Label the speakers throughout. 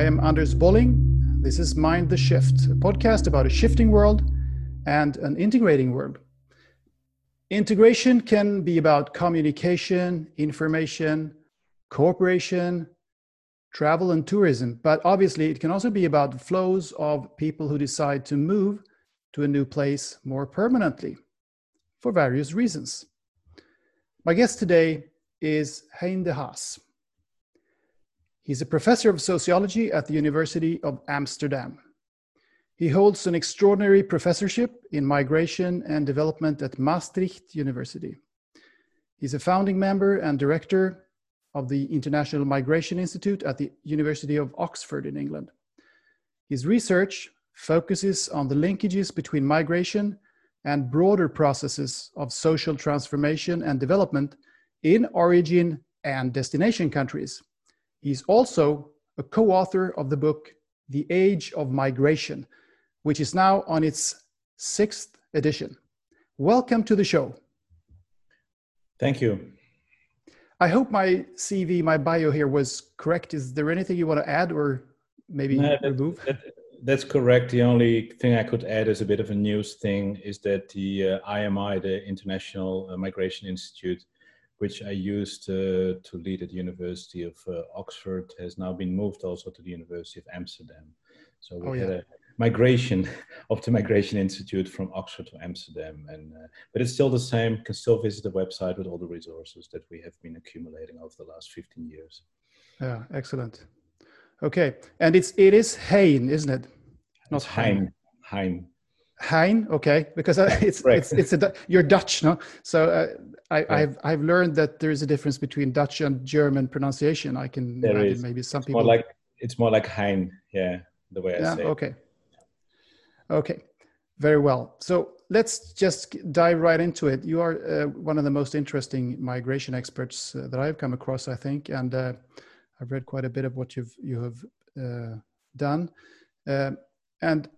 Speaker 1: I am Anders Bolling. This is Mind the Shift, a podcast about a shifting world and an integrating world. Integration can be about communication, information, cooperation, travel, and tourism, but obviously it can also be about the flows of people who decide to move to a new place more permanently for various reasons. My guest today is Hein de Haas. He's a professor of sociology at the University of Amsterdam. He holds an extraordinary professorship in migration and development at Maastricht University. He's a founding member and director of the International Migration Institute at the University of Oxford in England. His research focuses on the linkages between migration and broader processes of social transformation and development in origin and destination countries He's also a co author of the book The Age of Migration, which is now on its sixth edition. Welcome to the show.
Speaker 2: Thank you.
Speaker 1: I hope my CV, my bio here was correct. Is there anything you want to add or maybe no, that, remove?
Speaker 2: That, that's correct. The only thing I could add as a bit of a news thing is that the uh, IMI, the International uh, Migration Institute, which I used uh, to lead at the University of uh, Oxford, has now been moved also to the University of Amsterdam. So we oh, had yeah. a migration of the Migration Institute from Oxford to Amsterdam, and uh, but it's still the same. You can still visit the website with all the resources that we have been accumulating over the last 15 years.
Speaker 1: Yeah, excellent. Okay, and it's it is Hein, isn't it?
Speaker 2: Not Hein. Hein.
Speaker 1: Hein, okay, because it's it's it's a you're Dutch, no? So uh, I, have I've learned that there is a difference between Dutch and German pronunciation. I can there imagine is. maybe some
Speaker 2: it's
Speaker 1: people
Speaker 2: more like it's more like Hein, yeah, the way I
Speaker 1: yeah,
Speaker 2: say.
Speaker 1: Okay, it. okay, very well. So let's just dive right into it. You are uh, one of the most interesting migration experts uh, that I've come across, I think, and uh, I've read quite a bit of what you've you have uh, done, uh, and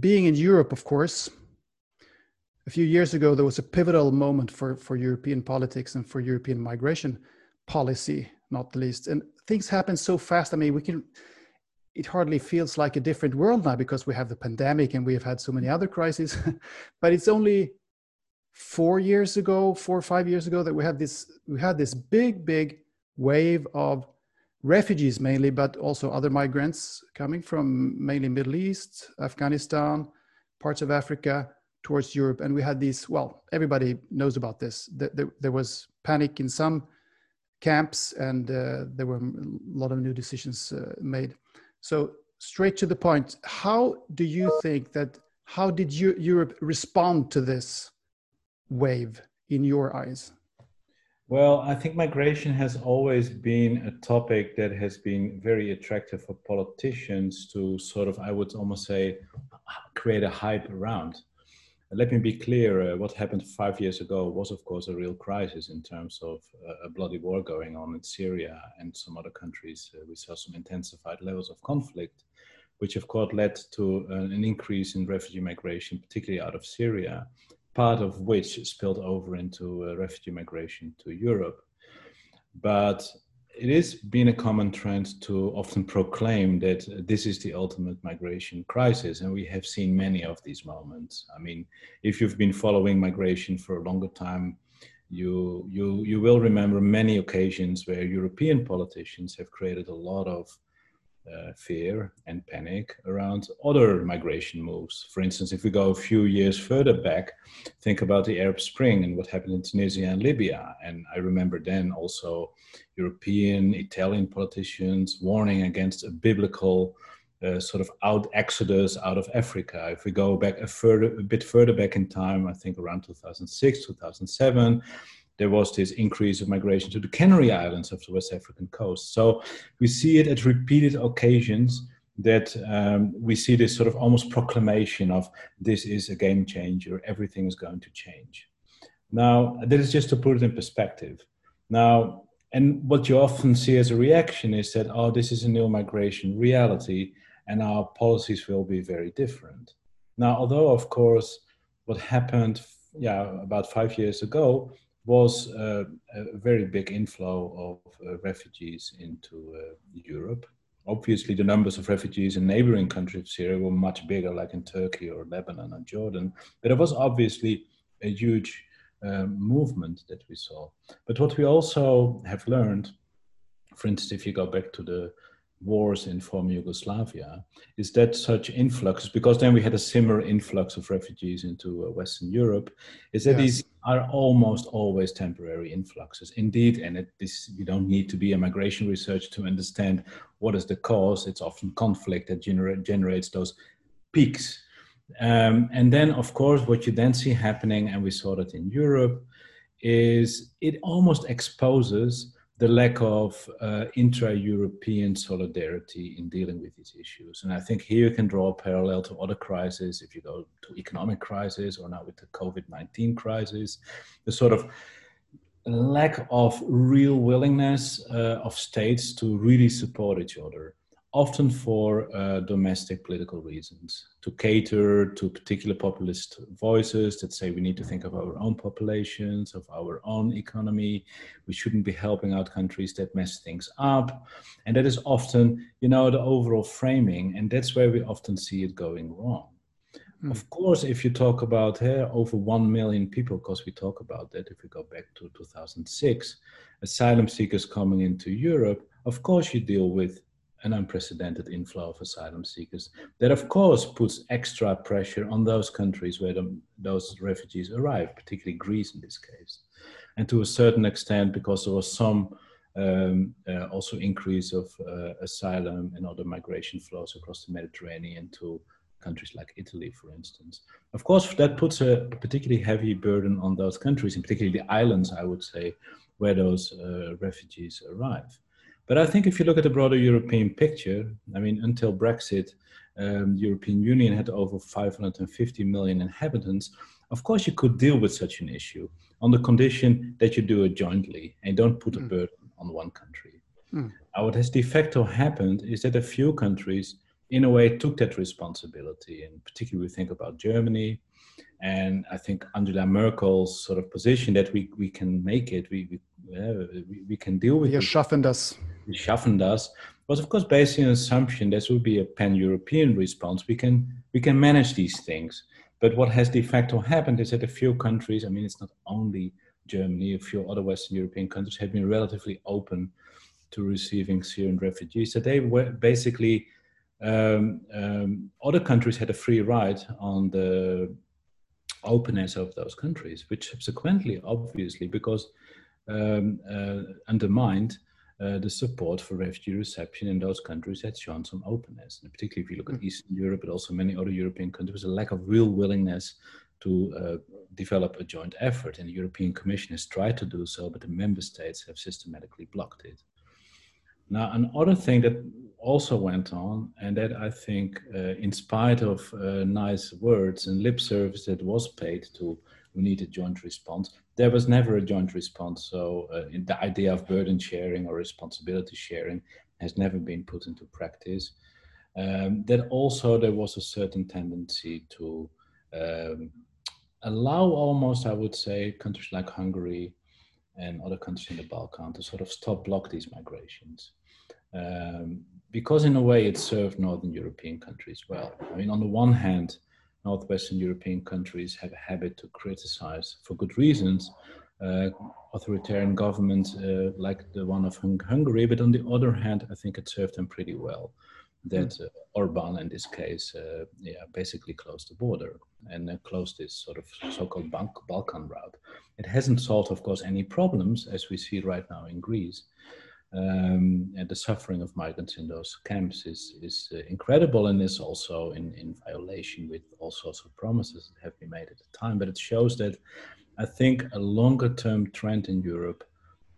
Speaker 1: being in Europe, of course, a few years ago, there was a pivotal moment for, for European politics and for European migration policy, not the least. And things happen so fast. I mean, we can, it hardly feels like a different world now because we have the pandemic and we have had so many other crises. but it's only four years ago, four or five years ago, that we had this, we had this big, big wave of refugees mainly, but also other migrants coming from mainly Middle East, Afghanistan, parts of Africa towards Europe. And we had these, well, everybody knows about this. There, was panic in some camps and uh, there were a lot of new decisions uh, made. So straight to the point, how do you think that, how did you, Europe respond to this wave in your eyes?
Speaker 2: Well, I think migration has always been a topic that has been very attractive for politicians to sort of, I would almost say, create a hype around. Let me be clear, uh, what happened five years ago was, of course, a real crisis in terms of uh, a bloody war going on in Syria and some other countries. Uh, we saw some intensified levels of conflict, which, of course, led to an increase in refugee migration, particularly out of Syria part of which spilled over into uh, refugee migration to Europe. But it has been a common trend to often proclaim that this is the ultimate migration crisis, and we have seen many of these moments. I mean, if you've been following migration for a longer time, you you you will remember many occasions where European politicians have created a lot of uh, fear and panic around other migration moves. For instance, if we go a few years further back, think about the Arab Spring and what happened in Tunisia and Libya. And I remember then also European, Italian politicians warning against a biblical uh, sort of out exodus out of Africa. If we go back a further, a bit further back in time, I think around 2006, 2007 there was this increase of migration to the Canary Islands of the West African coast. So we see it at repeated occasions that um, we see this sort of almost proclamation of this is a game changer, everything is going to change. Now, that is just to put it in perspective. Now, and what you often see as a reaction is that, oh, this is a new migration reality, and our policies will be very different. Now, although, of course, what happened yeah, about five years ago was uh, a very big inflow of uh, refugees into uh, Europe. Obviously, the numbers of refugees in neighboring countries of Syria were much bigger, like in Turkey or Lebanon or Jordan. But it was obviously a huge uh, movement that we saw. But what we also have learned, for instance, if you go back to the wars in former Yugoslavia is that such influx, because then we had a similar influx of refugees into uh, Western Europe, is that yes. these are almost always temporary influxes. Indeed, and it, this, you don't need to be a migration researcher to understand what is the cause. It's often conflict that gener- generates those peaks. Um, and then, of course, what you then see happening, and we saw that in Europe, is it almost exposes the lack of uh, intra-European solidarity in dealing with these issues. And I think here you can draw a parallel to other crises. If you go to economic crisis or now with the COVID-19 crisis, the sort of lack of real willingness uh, of states to really support each other often for uh, domestic political reasons, to cater to particular populist voices that say we need to think of our own populations, of our own economy. We shouldn't be helping out countries that mess things up. And that is often, you know, the overall framing. And that's where we often see it going wrong. Mm. Of course, if you talk about here, over 1 million people, because we talk about that if we go back to 2006, asylum seekers coming into Europe, of course you deal with an unprecedented inflow of asylum seekers. That, of course, puts extra pressure on those countries where the, those refugees arrive, particularly Greece in this case. And to a certain extent, because there was some um, uh, also increase of uh, asylum and other migration flows across the Mediterranean to countries like Italy, for instance. Of course, that puts a particularly heavy burden on those countries, and particularly the islands, I would say, where those uh, refugees arrive. But I think if you look at the broader European picture, I mean, until Brexit, um, the European Union had over 550 million inhabitants. Of course, you could deal with such an issue on the condition that you do it jointly and don't put a hmm. burden on one country. Mm. Now, what has de facto happened is that a few countries, in a way, took that responsibility. And particularly, we think about Germany. And I think Angela Merkel's sort of position that we, we can make it, we, we, we, we can deal with
Speaker 1: Wir
Speaker 2: it.
Speaker 1: schaffen das
Speaker 2: schaffen das was of course based on an assumption that this would be a pan-European response. We can we can manage these things. But what has de facto happened is that a few countries, I mean it's not only Germany, a few other Western European countries have been relatively open to receiving Syrian refugees. So they were basically um, um, other countries had a free ride on the openness of those countries, which subsequently, obviously, because um, uh, undermined uh, the support for refugee reception in those countries had shown some openness. And particularly if you look at hmm. Eastern Europe, but also many other European countries, a lack of real willingness to uh, develop a joint effort. And the European Commission has tried to do so, but the member states have systematically blocked it. Now, another thing that also went on, and that I think, uh, in spite of uh, nice words and lip service that was paid to we need a joint response. There was never a joint response. So uh, the idea of burden sharing or responsibility sharing has never been put into practice. Um, that also there was a certain tendency to um, allow almost, I would say, countries like Hungary and other countries in the Balkan to sort of stop block these migrations. Um, because in a way it served Northern European countries well. I mean, on the one hand, Northwestern European countries have a habit to criticize, for good reasons, uh, authoritarian governments uh, like the one of hung Hungary. But on the other hand, I think it served them pretty well that hmm. uh, Orban, in this case, uh, yeah, basically closed the border and uh, closed this sort of so-called Balkan route. It hasn't solved, of course, any problems as we see right now in Greece. Um, and the suffering of migrants in those camps is, is uh, incredible and is also in, in violation with all sorts of promises that have been made at the time. But it shows that I think a longer term trend in Europe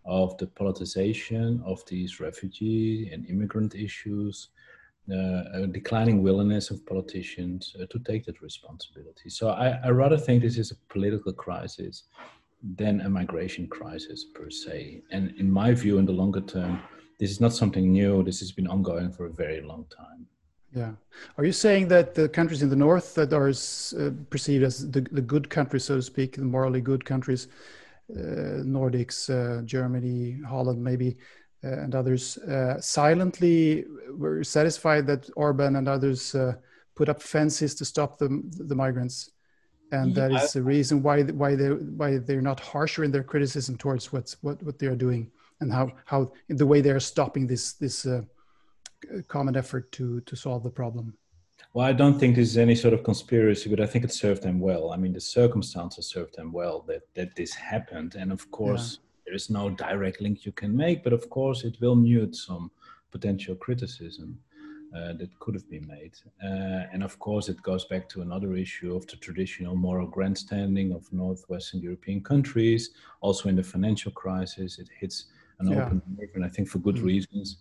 Speaker 2: of the politicization of these refugee and immigrant issues, uh, a declining willingness of politicians uh, to take that responsibility. So I, I rather think this is a political crisis than a migration crisis per se. And in my view, in the longer term, this is not something new. This has been ongoing for a very long time.
Speaker 1: Yeah. Are you saying that the countries in the north that are uh, perceived as the, the good countries, so to speak, the morally good countries, uh, Nordics, uh, Germany, Holland, maybe, uh, and others, silently were satisfied that Orban and others put up fences to stop the, the migrants. And that is the reason why why they why they're not harsher in their criticism towards what's what what they are doing and how how the way they are stopping this this uh, common effort to to solve the problem.
Speaker 2: Well, I don't think this is any sort of conspiracy, but I think it served them well. I mean, the circumstances served them well that that this happened, and of course, yeah. there is no direct link you can make, but of course, it will mute some potential criticism. Uh, that could have been made. Uh, and of course, it goes back to another issue of the traditional moral grandstanding of Northwestern European countries. Also, in the financial crisis, it hits an yeah. open nerve, and I think for good mm. reasons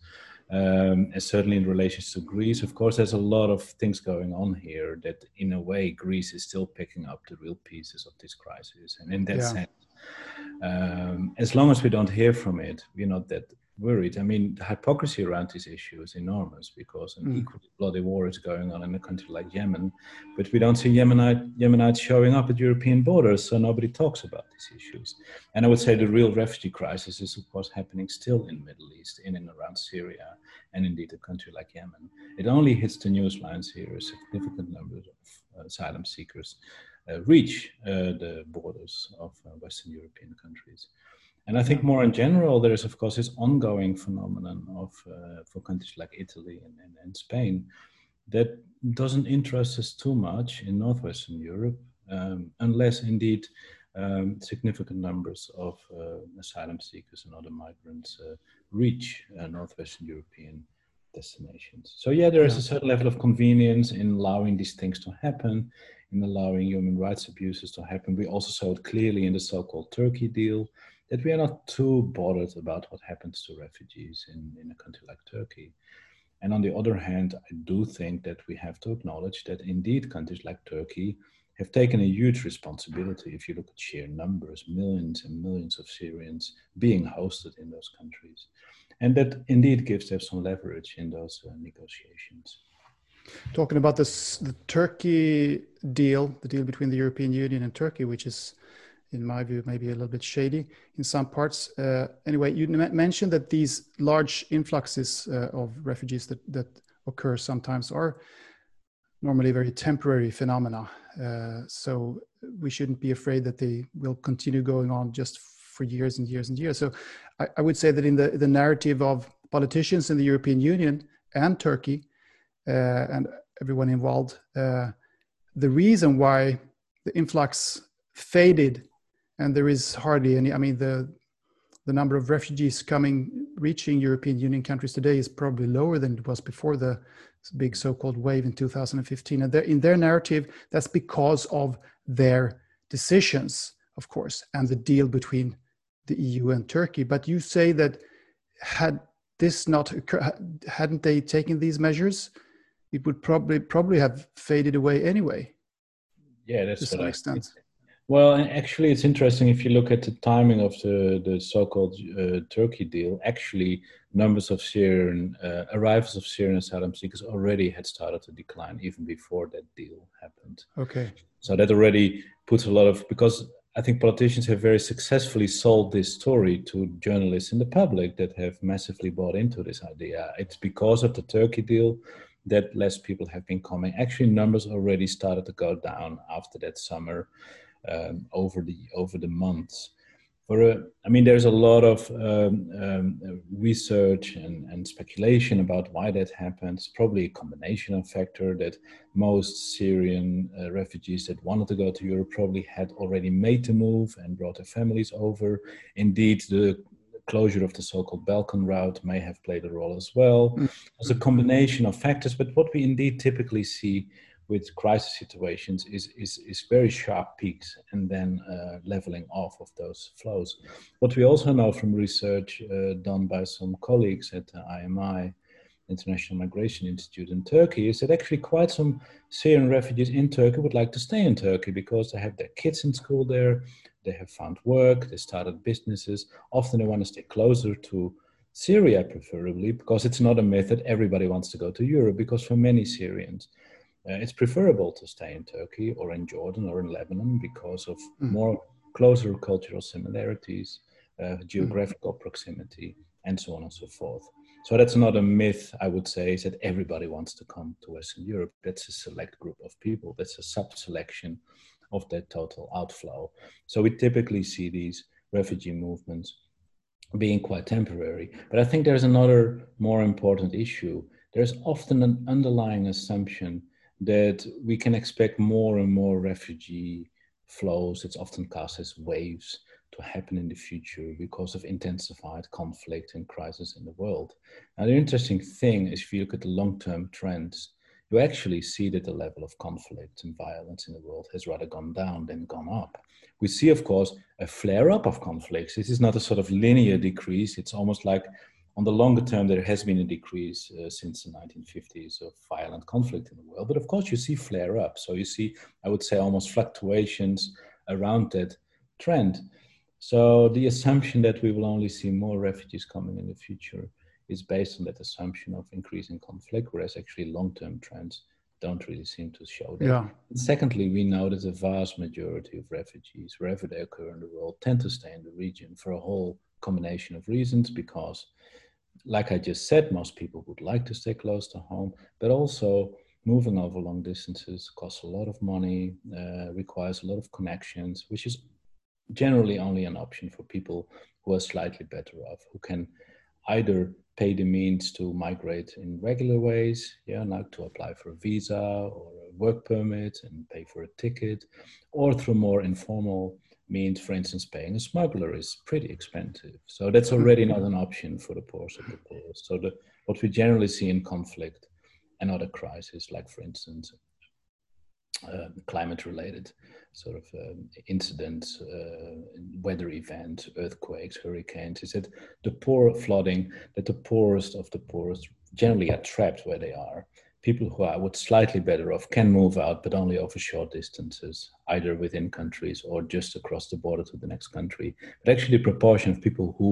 Speaker 2: um, and certainly in relation to Greece. Of course, there's a lot of things going on here that, in a way, Greece is still picking up the real pieces of this crisis. And in that yeah. sense, um, as long as we don't hear from it, we're not that worried. I mean, the hypocrisy around this issue is enormous because an mm. equally bloody war is going on in a country like Yemen, but we don't see Yemenite, Yemenites showing up at European borders, so nobody talks about these issues. And I would say the real refugee crisis is, of course, happening still in the Middle East, in and around Syria, and indeed a country like Yemen. It only hits the news lines here a significant number of uh, asylum seekers uh, reach uh, the borders of uh, Western European countries. And I think more in general, there is of course this ongoing phenomenon of uh, for countries like Italy and, and, and, Spain that doesn't interest us too much in northwestern Europe, um, unless indeed um, significant numbers of uh, asylum seekers and other migrants uh, reach uh, northwestern European destinations. So yeah, there is a certain level of convenience in allowing these things to happen, in allowing human rights abuses to happen. We also saw it clearly in the so-called Turkey deal that we are not too bothered about what happens to refugees in, in a country like Turkey. And on the other hand, I do think that we have to acknowledge that indeed countries like Turkey have taken a huge responsibility. If you look at sheer numbers, millions and millions of Syrians being hosted in those countries. And that indeed gives them some leverage in those uh, negotiations.
Speaker 1: Talking about this, the Turkey deal, the deal between the European Union and Turkey, which is in my view, maybe a little bit shady in some parts. Uh, anyway, you mentioned that these large influxes uh, of refugees that, that occur sometimes are normally very temporary phenomena. Uh, so we shouldn't be afraid that they will continue going on just for years and years and years. So I, I would say that in the, the narrative of politicians in the European Union and Turkey uh, and everyone involved, uh, the reason why the influx faded and there is hardly any. I mean, the the number of refugees coming reaching European Union countries today is probably lower than it was before the big so-called wave in 2015. And in their narrative, that's because of their decisions, of course, and the deal between the EU and Turkey. But you say that had this not occurred, hadn't they taken these measures, it would probably probably have faded away anyway.
Speaker 2: Yeah, that's to some extent. Well, actually, it's interesting if you look at the timing of the, the so-called uh, Turkey deal. Actually, numbers of Syrian uh, arrivals of Syrian asylum seekers already had started to decline even before that deal happened.
Speaker 1: Okay.
Speaker 2: So that already puts a lot of because I think politicians have very successfully sold this story to journalists and the public that have massively bought into this idea. It's because of the Turkey deal that less people have been coming. Actually, numbers already started to go down after that summer um, over the over the months. For a, I mean, there's a lot of um, um, research and, and speculation about why that happens. Probably a combination of factor that most Syrian uh, refugees that wanted to go to Europe probably had already made the move and brought their families over. Indeed, the closure of the so-called Balkan route may have played a role as well. Mm. There's a combination of factors, but what we indeed typically see with crisis situations is, is, is very sharp peaks and then uh, leveling off of those flows. What we also know from research uh, done by some colleagues at the IMI, International Migration Institute in Turkey, is that actually quite some Syrian refugees in Turkey would like to stay in Turkey because they have their kids in school there, they have found work, they started businesses. Often they want to stay closer to Syria, preferably, because it's not a myth that everybody wants to go to Europe, because for many Syrians, uh, it's preferable to stay in Turkey or in Jordan or in Lebanon because of mm. more closer cultural similarities, uh, geographical proximity, and so on and so forth. So that's not a myth, I would say, is that everybody wants to come to Western Europe. That's a select group of people. That's a sub-selection of that total outflow. So we typically see these refugee movements being quite temporary. But I think there's another more important issue. There's often an underlying assumption that we can expect more and more refugee flows. It's often cast as waves to happen in the future because of intensified conflict and crisis in the world. Now, the interesting thing is if you look at the long term trends, you actually see that the level of conflict and violence in the world has rather gone down than gone up. We see, of course, a flare up of conflicts. This is not a sort of linear decrease. It's almost like on the longer term, there has been a decrease uh, since the 1950s of violent conflict in the world. But of course, you see flare up. So you see, I would say, almost fluctuations around that trend. So the assumption that we will only see more refugees coming in the future is based on that assumption of increasing conflict, whereas actually long-term trends don't really seem to show that. Yeah. secondly, we know that the vast majority of refugees, wherever they occur in the world, tend to stay in the region for a whole combination of reasons because like I just said, most people would like to stay close to home, but also moving over long distances costs a lot of money, uh, requires a lot of connections, which is generally only an option for people who are slightly better off, who can either pay the means to migrate in regular ways, yeah, like to apply for a visa or a work permit and pay for a ticket, or through more informal means, for instance, paying a smuggler is pretty expensive. So that's already not an option for the poorest of the poorest. So the, what we generally see in conflict and other crises, like for instance, uh, climate-related sort of um, incidents, uh, weather events, earthquakes, hurricanes, is that the poor flooding, that the poorest of the poorest generally are trapped where they are. People who are would slightly better off can move out, but only over short distances, either within countries or just across the border to the next country. But actually, the proportion of people who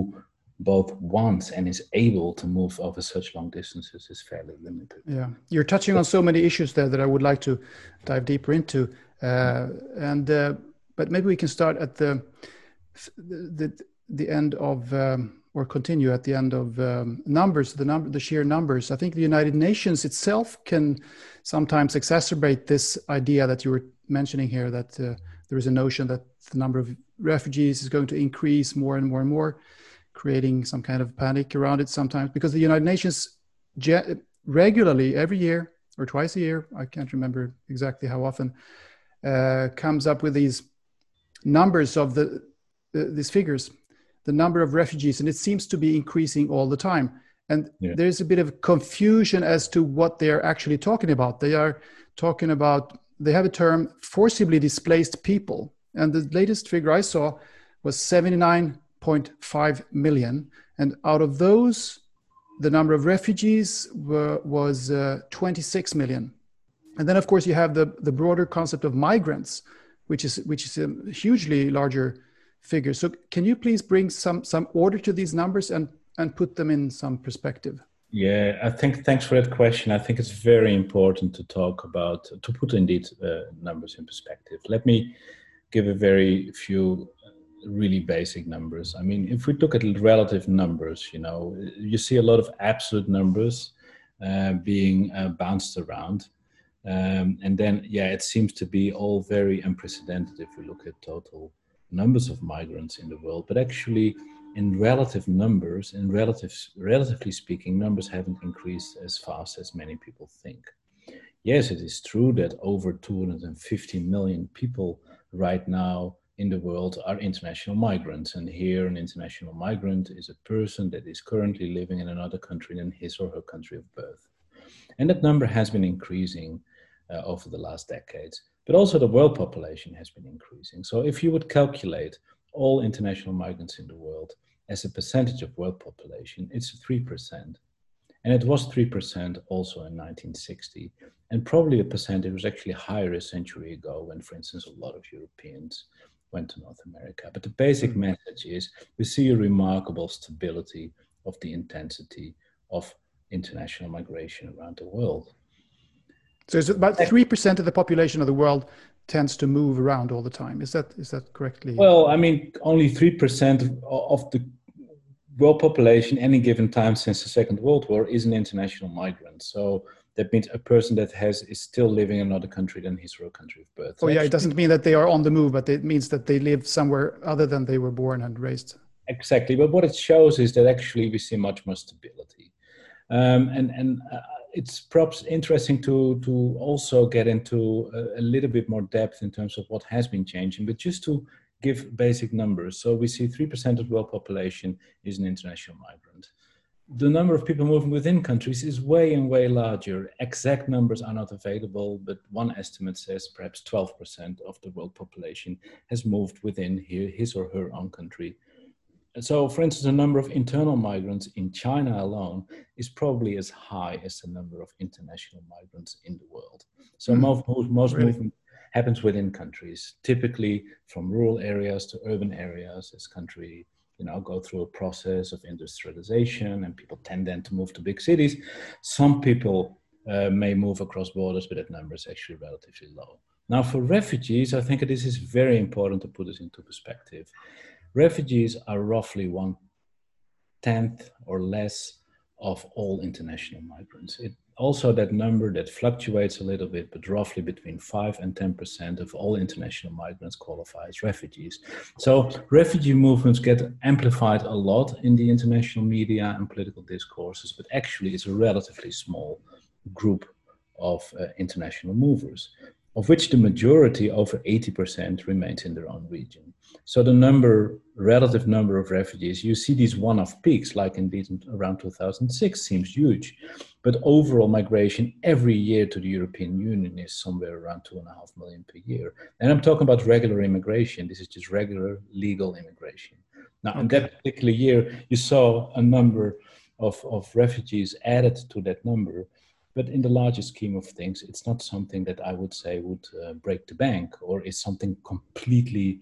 Speaker 2: both wants and is able to move over such long distances is fairly limited.
Speaker 1: Yeah, you're touching on so many issues there that I would like to dive deeper into. Uh, and uh, but maybe we can start at the the the end of um, or continue at the end of um, numbers, the number, the sheer numbers. I think the United Nations itself can sometimes exacerbate this idea that you were mentioning here that uh, there is a notion that the number of refugees is going to increase more and more and more creating some kind of panic around it sometimes because the United Nations regularly every year or twice a year, I can't remember exactly how often, uh, comes up with these numbers of the uh, these figures, the number of refugees, and it seems to be increasing all the time. And yeah. there's a bit of confusion as to what they are actually talking about. They are talking about they have a term forcibly displaced people, and the latest figure I saw was 79.5 million. And out of those, the number of refugees were, was uh, 26 million. And then, of course, you have the, the broader concept of migrants, which is, which is a hugely larger figure. So, can you please bring some, some order to these numbers and, and put them in some perspective?
Speaker 2: Yeah, I think thanks for that question. I think it's very important to talk about, to put indeed uh, numbers in perspective. Let me give a very few really basic numbers. I mean, if we look at relative numbers, you know, you see a lot of absolute numbers uh, being uh, bounced around. Um, and then, yeah, it seems to be all very unprecedented if we look at total numbers of migrants in the world. But actually, in relative numbers, in relative, relatively speaking, numbers haven't increased as fast as many people think. Yes, it is true that over 250 million people right now in the world are international migrants. And here, an international migrant is a person that is currently living in another country than his or her country of birth. And that number has been increasing uh, over the last decades. But also, the world population has been increasing. So, if you would calculate all international migrants in the world as a percentage of world population, it's 3%. And it was 3% also in 1960. And probably a percentage was actually higher a century ago when, for instance, a lot of Europeans went to North America. But the basic mm. message is we see a remarkable stability of the intensity of international migration around the world.
Speaker 1: So it's about three percent of the population of the world tends to move around all the time. Is that is that correctly?
Speaker 2: Well, I mean, only three percent of the world population any given time since the Second World War is an international migrant. So that means a person that has is still living in another country than his real country of birth.
Speaker 1: Oh yeah, it doesn't mean that they are on the move, but it means that they live somewhere other than they were born and raised.
Speaker 2: Exactly, but what it shows is that actually we see much more stability, um, and and uh, it's perhaps interesting to to also get into a, a, little bit more depth in terms of what has been changing. But just to give basic numbers, so we see three percent of the world population is an international migrant. The number of people moving within countries is way and way larger. Exact numbers are not available, but one estimate says perhaps 12% of the world population has moved within his or her own country so, for instance, the number of internal migrants in China alone is probably as high as the number of international migrants in the world. So, mm. most, most really? movement happens within countries, typically from rural areas to urban areas as country you know go through a process of industrialization and people tend then to move to big cities some people uh, may move across borders but that number is actually relatively low now for refugees i think this is very important to put this into perspective Refugees are roughly one tenth or less of all international migrants. It also that number that fluctuates a little bit, but roughly between five and ten percent of all international migrants qualify as refugees. So refugee movements get amplified a lot in the international media and political discourses, but actually it's a relatively small group of uh, international movers, of which the majority, over 80%, remains in their own region. So the number, relative number of refugees, you see these one-off peaks, like indeed around 2006, seems huge, but overall migration every year to the European Union is somewhere around two and a half million per year. And I'm talking about regular immigration. This is just regular legal immigration. Now, okay. in that particular year, you saw a number of, of refugees added to that number. But in the larger scheme of things, it's not something that I would say would uh, break the bank or is something completely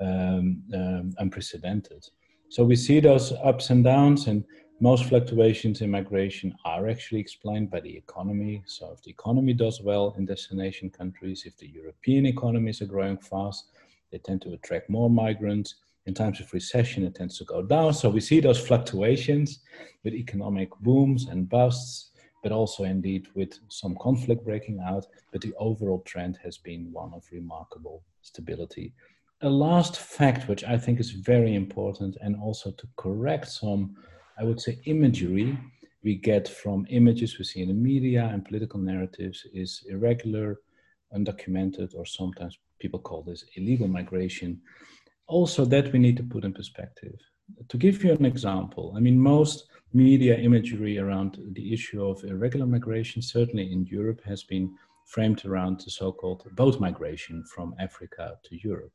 Speaker 2: um, um, unprecedented. So we see those ups and downs, and most fluctuations in migration are actually explained by the economy. So if the economy does well in destination countries, if the European economies are growing fast, they tend to attract more migrants. In times of recession, it tends to go down. So we see those fluctuations with economic booms and busts, but also indeed with some conflict breaking out. But the overall trend has been one of remarkable stability a last fact, which I think is very important, and also to correct some, I would say, imagery we get from images we see in the media and political narratives is irregular, undocumented, or sometimes people call this illegal migration. Also, that we need to put in perspective. To give you an example, I mean, most media imagery around the issue of irregular migration, certainly in Europe, has been framed around the so called boat migration from Africa to Europe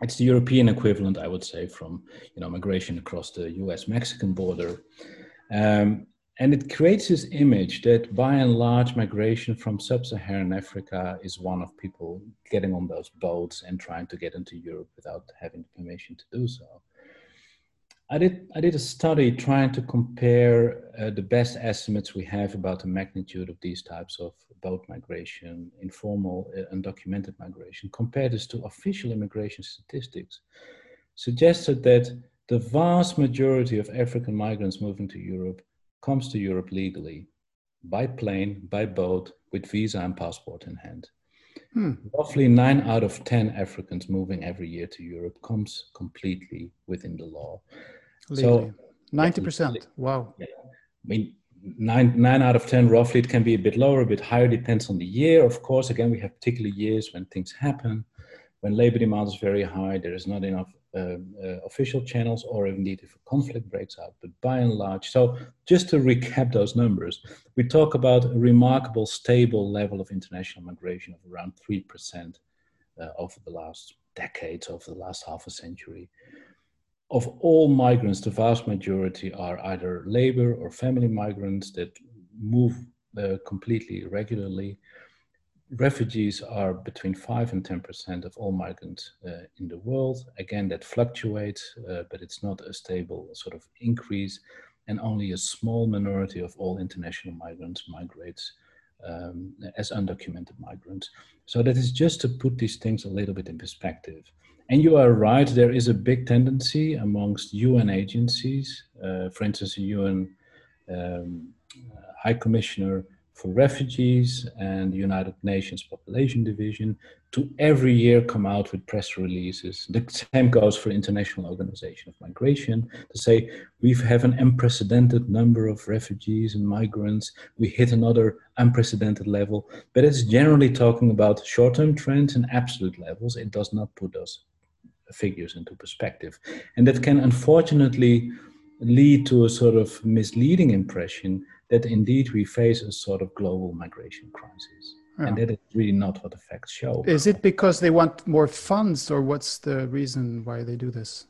Speaker 2: it's the European equivalent, I would say, from you know migration across the U.S.-Mexican border, um, and it creates this image that by and large migration from sub-Saharan Africa is one of people getting on those boats and trying to get into Europe without having permission to do so. I did, I did a study trying to compare uh, the best estimates we have about the magnitude of these types of boat migration, informal, uh, undocumented migration, compare this to official immigration statistics, suggested that the vast majority of African migrants moving to Europe comes to Europe legally, by plane, by boat, with visa and passport in hand. Hmm. Roughly nine out of 10 Africans moving every year to Europe comes completely within the law.
Speaker 1: Legally. So ninety percent. Wow.
Speaker 2: Yeah. I mean, nine nine out of ten roughly. It can be a bit lower, a bit higher. Depends on the year, of course. Again, we have particular years when things happen, when labor demand is very high. There is not enough official channels, or indeed if a conflict breaks out. But by and large, so just to recap those numbers, we talk about a remarkable stable level of international migration of around three percent uh, over the last decades, over the last half a century of all migrants, the vast majority are either labor or family migrants that move uh, completely regularly. Refugees are between 5 and 10% of all migrants uh, in the world. Again, that fluctuates, uh, but it's not a stable sort of increase. And only a small minority of all international migrants migrates um, as undocumented migrants. So that is just to put these things a little bit in perspective. And you are right, there is a big tendency amongst UN agencies, uh, for instance, the UN um, High Commissioner for Refugees and the United Nations Population Division to every year come out with press releases. The same goes for International Organization of Migration to say we have an unprecedented number of refugees and migrants. We hit another unprecedented level, but it's generally talking about short-term trends and absolute levels. It does not put those figures into perspective, and that can unfortunately lead to a sort of misleading impression that indeed we face a sort of global migration crisis. Yeah. And that is really not what the facts show.
Speaker 1: Is it because they want more funds, or what's the reason why they do this?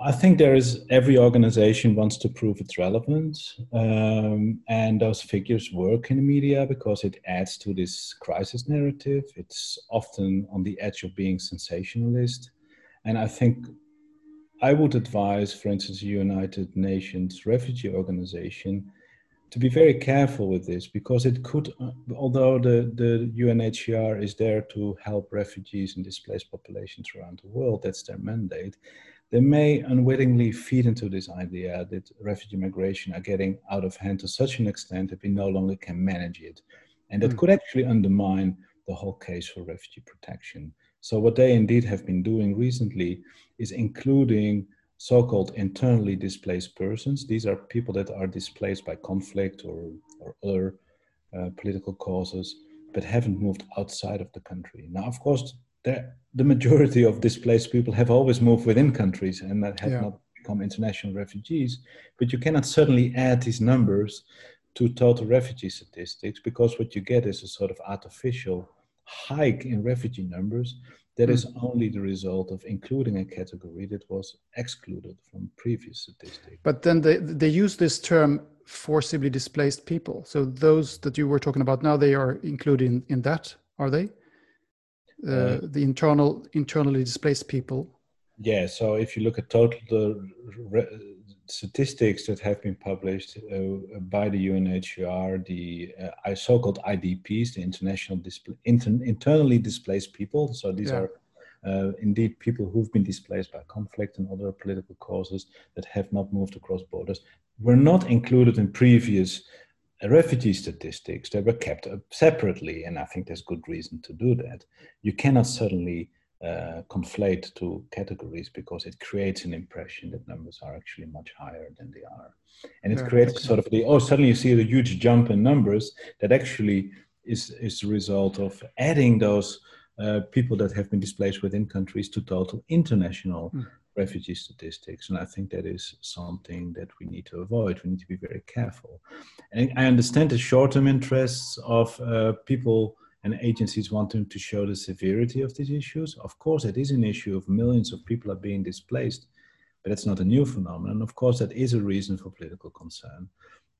Speaker 2: I think there is every organization wants to prove its relevance, um, and those figures work in the media because it adds to this crisis narrative. It's often on the edge of being sensationalist, and I think I would advise, for instance, the United Nations Refugee Organization to be very careful with this because it could, although the, the UNHCR is there to help refugees and displaced populations around the world, that's their mandate, they may unwittingly feed into this idea that refugee migration are getting out of hand to such an extent that we no longer can manage it. And that mm. could actually undermine the whole case for refugee protection. So, what they indeed have been doing recently is including so-called internally displaced persons. These are people that are displaced by conflict or, or other uh, political causes, but haven't moved outside of the country. Now, of course, the majority of displaced people have always moved within countries and that have yeah. not become international refugees. But you cannot suddenly add these numbers to total refugee statistics because what you get is a sort of artificial hike in refugee numbers that is hmm. only the result of including a category that was excluded from previous statistics.
Speaker 1: But then they, they use this term forcibly displaced people. So those that you were talking about now, they are included in, in that, are they? Uh, uh, the internal internally displaced people.
Speaker 2: Yeah. So if you look at total the re- statistics that have been published uh, by the UNHCR, the uh, so-called IDPs, the international display, inter- internally displaced people. So these yeah. are uh, indeed people who've been displaced by conflict and other political causes that have not moved across borders. Were not included in previous uh, refugee statistics. They were kept separately, and I think there's good reason to do that. You cannot suddenly uh, conflate two categories because it creates an impression that numbers are actually much higher than they are. And it yeah, creates okay. sort of the, oh, suddenly you see a huge jump in numbers that actually is, is the result of adding those uh, people that have been displaced within countries to total international mm. refugee statistics. And I think that is something that we need to avoid. We need to be very careful. And I understand the short term interests of uh, people and agencies wanting to show the severity of these issues. Of course, it is an issue of millions of people are being displaced, but it's not a new phenomenon. Of course, that is a reason for political concern.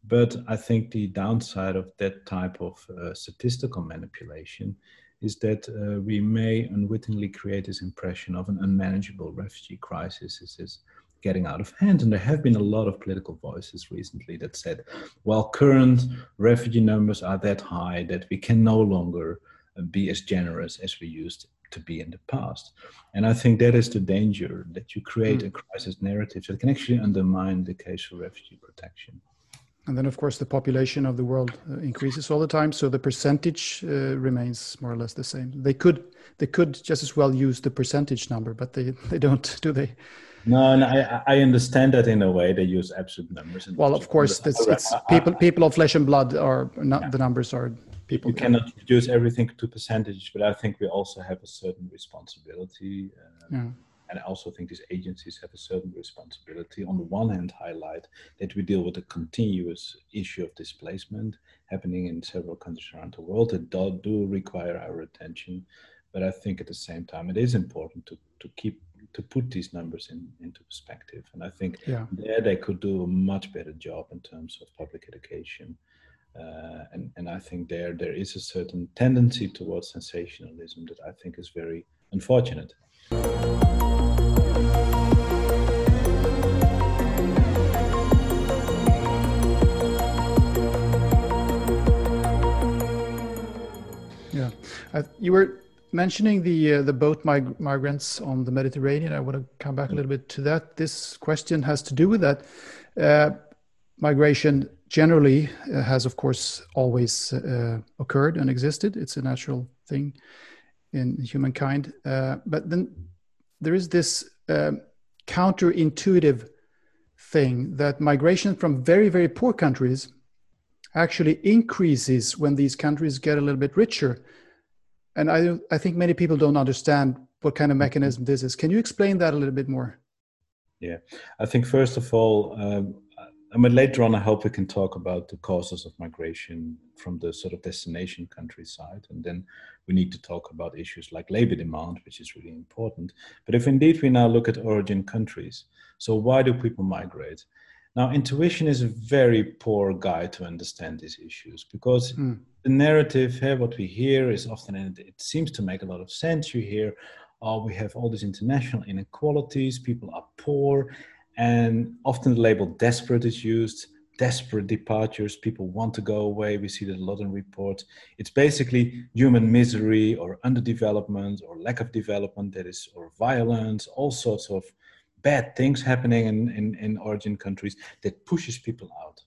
Speaker 2: But I think the downside of that type of uh, statistical manipulation is that uh, we may unwittingly create this impression of an unmanageable refugee crisis. This is getting out of hand. And there have been a lot of political voices recently that said, well, current refugee numbers are that high that we can no longer be as generous as we used to be in the past. And I think that is the danger that you create mm. a crisis narrative that can actually undermine the case for refugee protection.
Speaker 1: And then, of course, the population of the world uh, increases all the time, so the percentage uh, remains more or less the same. They could they could just as well use the percentage number, but they they don't, do they?
Speaker 2: No, no I, I understand that in a way they use absolute numbers.
Speaker 1: well, of course, it's, it's people people of flesh and blood are not yeah. the numbers are people.
Speaker 2: You cannot reduce everything to percentage, but I think we also have a certain responsibility. Uh, yeah. And I also think these agencies have a certain responsibility. On the one hand, highlight that we deal with a continuous issue of displacement happening in several countries around the world that do, do require our attention. But I think at the same time, it is important to, to keep to put these numbers in, into perspective. And I think yeah. there they could do a much better job in terms of public education. Uh, and, and I think there there is a certain tendency towards sensationalism that I think is very unfortunate.
Speaker 1: Yeah, you were mentioning the uh, the boat mig- migrants on the Mediterranean. I want to come back a little bit to that. This question has to do with that. Uh, migration generally uh, has, of course, always uh, occurred and existed. It's a natural thing in humankind. Uh, but then there is this um, counterintuitive thing that migration from very, very poor countries actually increases when these countries get a little bit richer. And I, I think many people don't understand what kind of mechanism this is. Can you explain that a little bit more?
Speaker 2: Yeah, I think first of all, um, I mean, later on, I hope we can talk about the causes of migration from the sort of destination countryside. And then we need to talk about issues like labor demand, which is really important. But if indeed we now look at origin countries, so why do people migrate? Now, intuition is a very poor guide to understand these issues because mm. the narrative here, what we hear is often, and it seems to make a lot of sense. You hear, oh, we have all these international inequalities, people are poor, and often the label desperate is used desperate departures people want to go away we see that a lot in reports it's basically human misery or underdevelopment or lack of development that is or violence all sorts of bad things happening in, in, in origin countries that pushes people out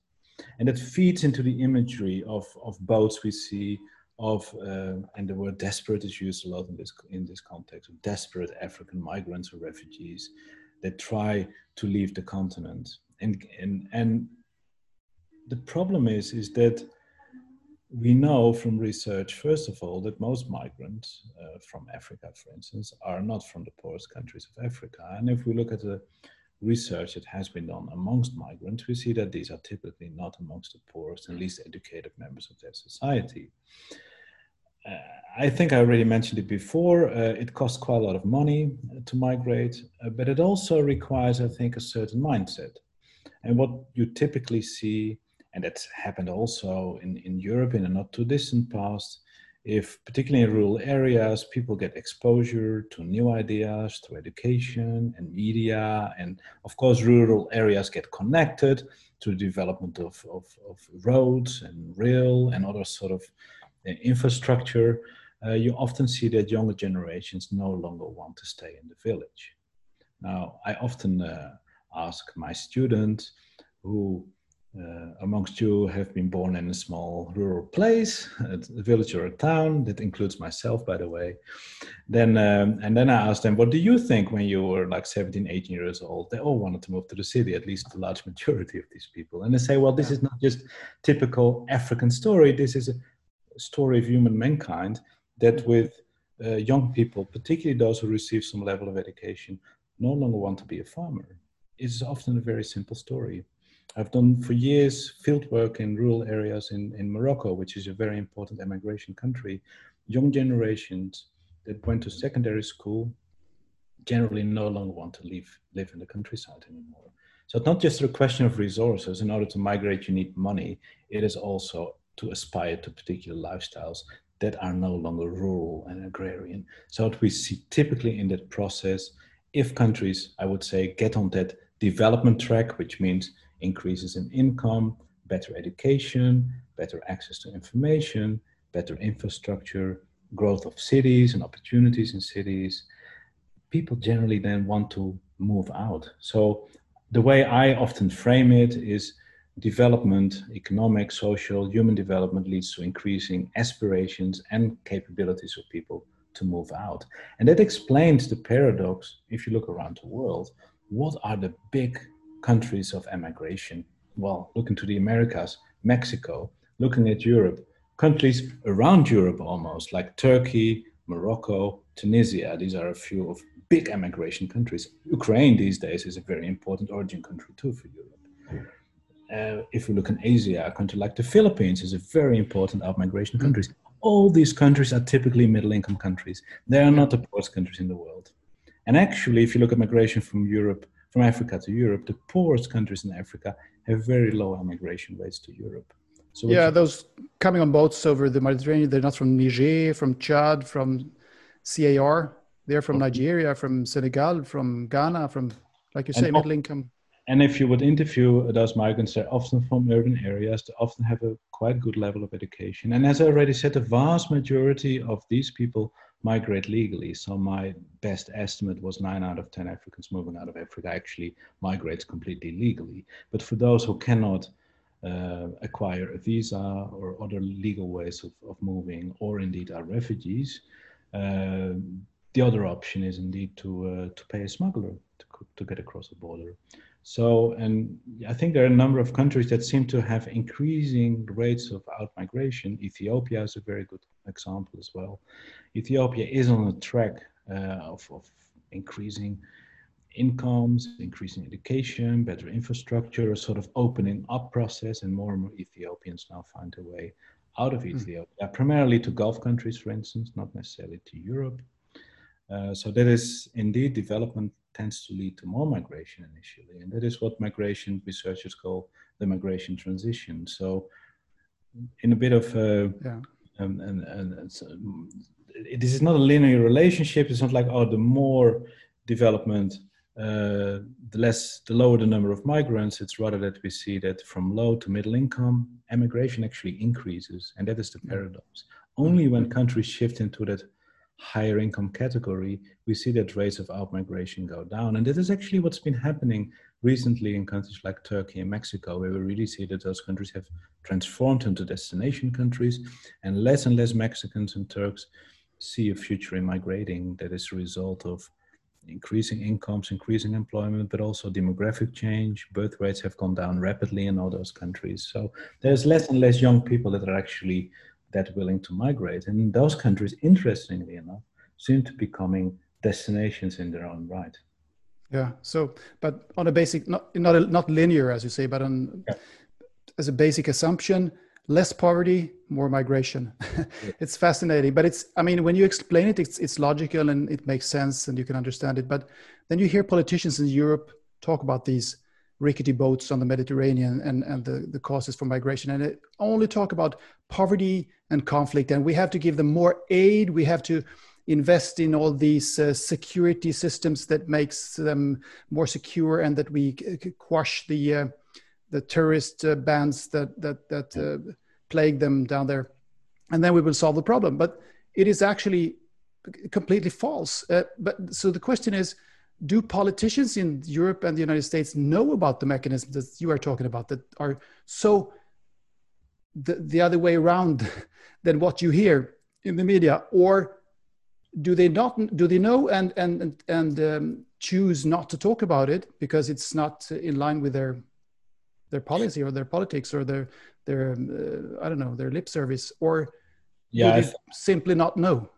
Speaker 2: and that feeds into the imagery of, of boats we see of uh, and the word desperate is used a lot in this in this context of desperate african migrants or refugees that try to leave the continent. And, and, and the problem is, is that we know from research, first of all, that most migrants uh, from Africa, for instance, are not from the poorest countries of Africa. And if we look at the research that has been done amongst migrants, we see that these are typically not amongst the poorest and least educated members of their society. Uh, I think I already mentioned it before. Uh, it costs quite a lot of money to migrate, uh, but it also requires, I think, a certain mindset. And what you typically see, and that's happened also in, in Europe in a not too distant past, if particularly in rural areas, people get exposure to new ideas, to education and media, and of course, rural areas get connected to the development of, of, of roads and rail and other sort of infrastructure, uh, you often see that younger generations no longer want to stay in the village. Now, I often uh, ask my students who uh, amongst you have been born in a small rural place, a village or a town. That includes myself, by the way. Then, um, and then I asked them, "What do you think when you were like 17, 18 years old?" They all wanted to move to the city. At least the large majority of these people. And they say, "Well, this is not just typical African story. This is a story of human mankind that with uh, young people, particularly those who receive some level of education, no longer want to be a farmer. It's often a very simple story. I've done for years field work in rural areas in, in Morocco, which is a very important emigration country. Young generations that went to secondary school generally no longer want to leave, live in the countryside anymore. So it's not just a question of resources. In order to migrate, you need money. It is also to aspire to particular lifestyles that are no longer rural and agrarian. So what we see typically in that process, if countries, I would say, get on that development track, which means increases in income, better education, better access to information, better infrastructure, growth of cities and opportunities in cities, people generally then want to move out. So the way I often frame it is development, economic, social, human development leads to increasing aspirations and capabilities of people to move out. And that explains the paradox if you look around the world. What are the big countries of emigration? Well, looking to the Americas, Mexico, looking at Europe, countries around Europe almost, like Turkey, Morocco, Tunisia. These are a few of big emigration countries. Ukraine these days is a very important origin country too for Europe uh, if we look in Asia, a country like the Philippines is a very important outmigration mm. countries. All these countries are typically middle-income countries. They are not the poorest countries in the world. And actually, if you look at migration from Europe, from Africa to Europe, the poorest countries in Africa have very low immigration rates to Europe.
Speaker 1: So yeah, those coming on boats over the Mediterranean, they're not from Niger, from Chad, from CAR. They're from Nigeria, from Senegal, from Ghana, from, like you say, middle income
Speaker 2: and if you would interview those migrants, they're often from urban areas. They often have a quite good level of education. And as I already said, the vast majority of these people migrate legally. So my best estimate was nine out of 10 Africans moving out of Africa actually migrates completely legally. But for those who cannot uh, acquire a visa or other legal ways of, of moving, or indeed are refugees, uh, the other option is indeed to, uh, to pay a smuggler to, to get across the border. So, and I think there are a number of countries that seem to have increasing rates of out migration. Ethiopia is a very good example as well. Ethiopia is on a track uh, of, of increasing incomes, increasing education, better infrastructure, a sort of opening up process, and more and more Ethiopians now find a way out of hmm. Ethiopia, mm. primarily to Gulf countries, for instance, not necessarily to Europe. Uh, so that is indeed development tends to lead to more migration initially. And that is what migration researchers call the migration transition. So, in a bit of a, yeah. Um, and, and, um, this is not a linear relationship. It's not like, oh, the more development, uh, the less, the lower the number of migrants. It's rather that we see that from low to middle income, emigration actually increases. And that is the paradox. Only when countries shift into that higher income category, we see that rates of outmigration go down. And that is actually what's been happening recently in countries like Turkey and Mexico, where we really see that those countries have transformed into destination countries, and less and less Mexicans and Turks see a future in migrating that is a result of increasing incomes, increasing employment, but also demographic change. Birth rates have gone down rapidly in all those countries. So there's less and less young people that are actually that willing to migrate. And those countries, interestingly enough, seem to be becoming destinations in their own right.
Speaker 1: Yeah. So, but on a basic, not not not linear, as you say, but on yeah. as a basic assumption, less poverty, more migration. It's fascinating, but it's. I mean, when you explain it, it's it's logical and it makes sense and you can understand it. But then you hear politicians in Europe talk about these rickety boats on the Mediterranean and, and the, the causes for migration. And it only talk about poverty and conflict. And we have to give them more aid. We have to invest in all these uh, security systems that makes them more secure and that we quash the, uh, the tourist uh, bands that, that, that uh, plague them down there. And then we will solve the problem. But it is actually completely false. Uh, but so the question is, do politicians in Europe and the United States know about the mechanisms that you are talking about that are so the, the other way around than what you hear in the media or do they not do they know and and and um, choose not to talk about it because it's not in line with their their policy or their politics or their their um, uh, i don't know their lip service? Or yeah simply not know?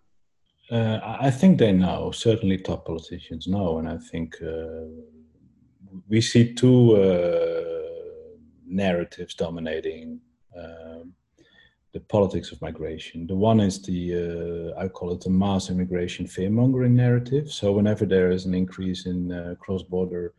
Speaker 2: uh, I think they know. Certainly, top politicians know, and I think uh, we see two uh, narratives dominating um, the politics of migration. The one is the uh, I call it the mass immigration fear mongering narrative. So whenever there is an increase in uh, cross-border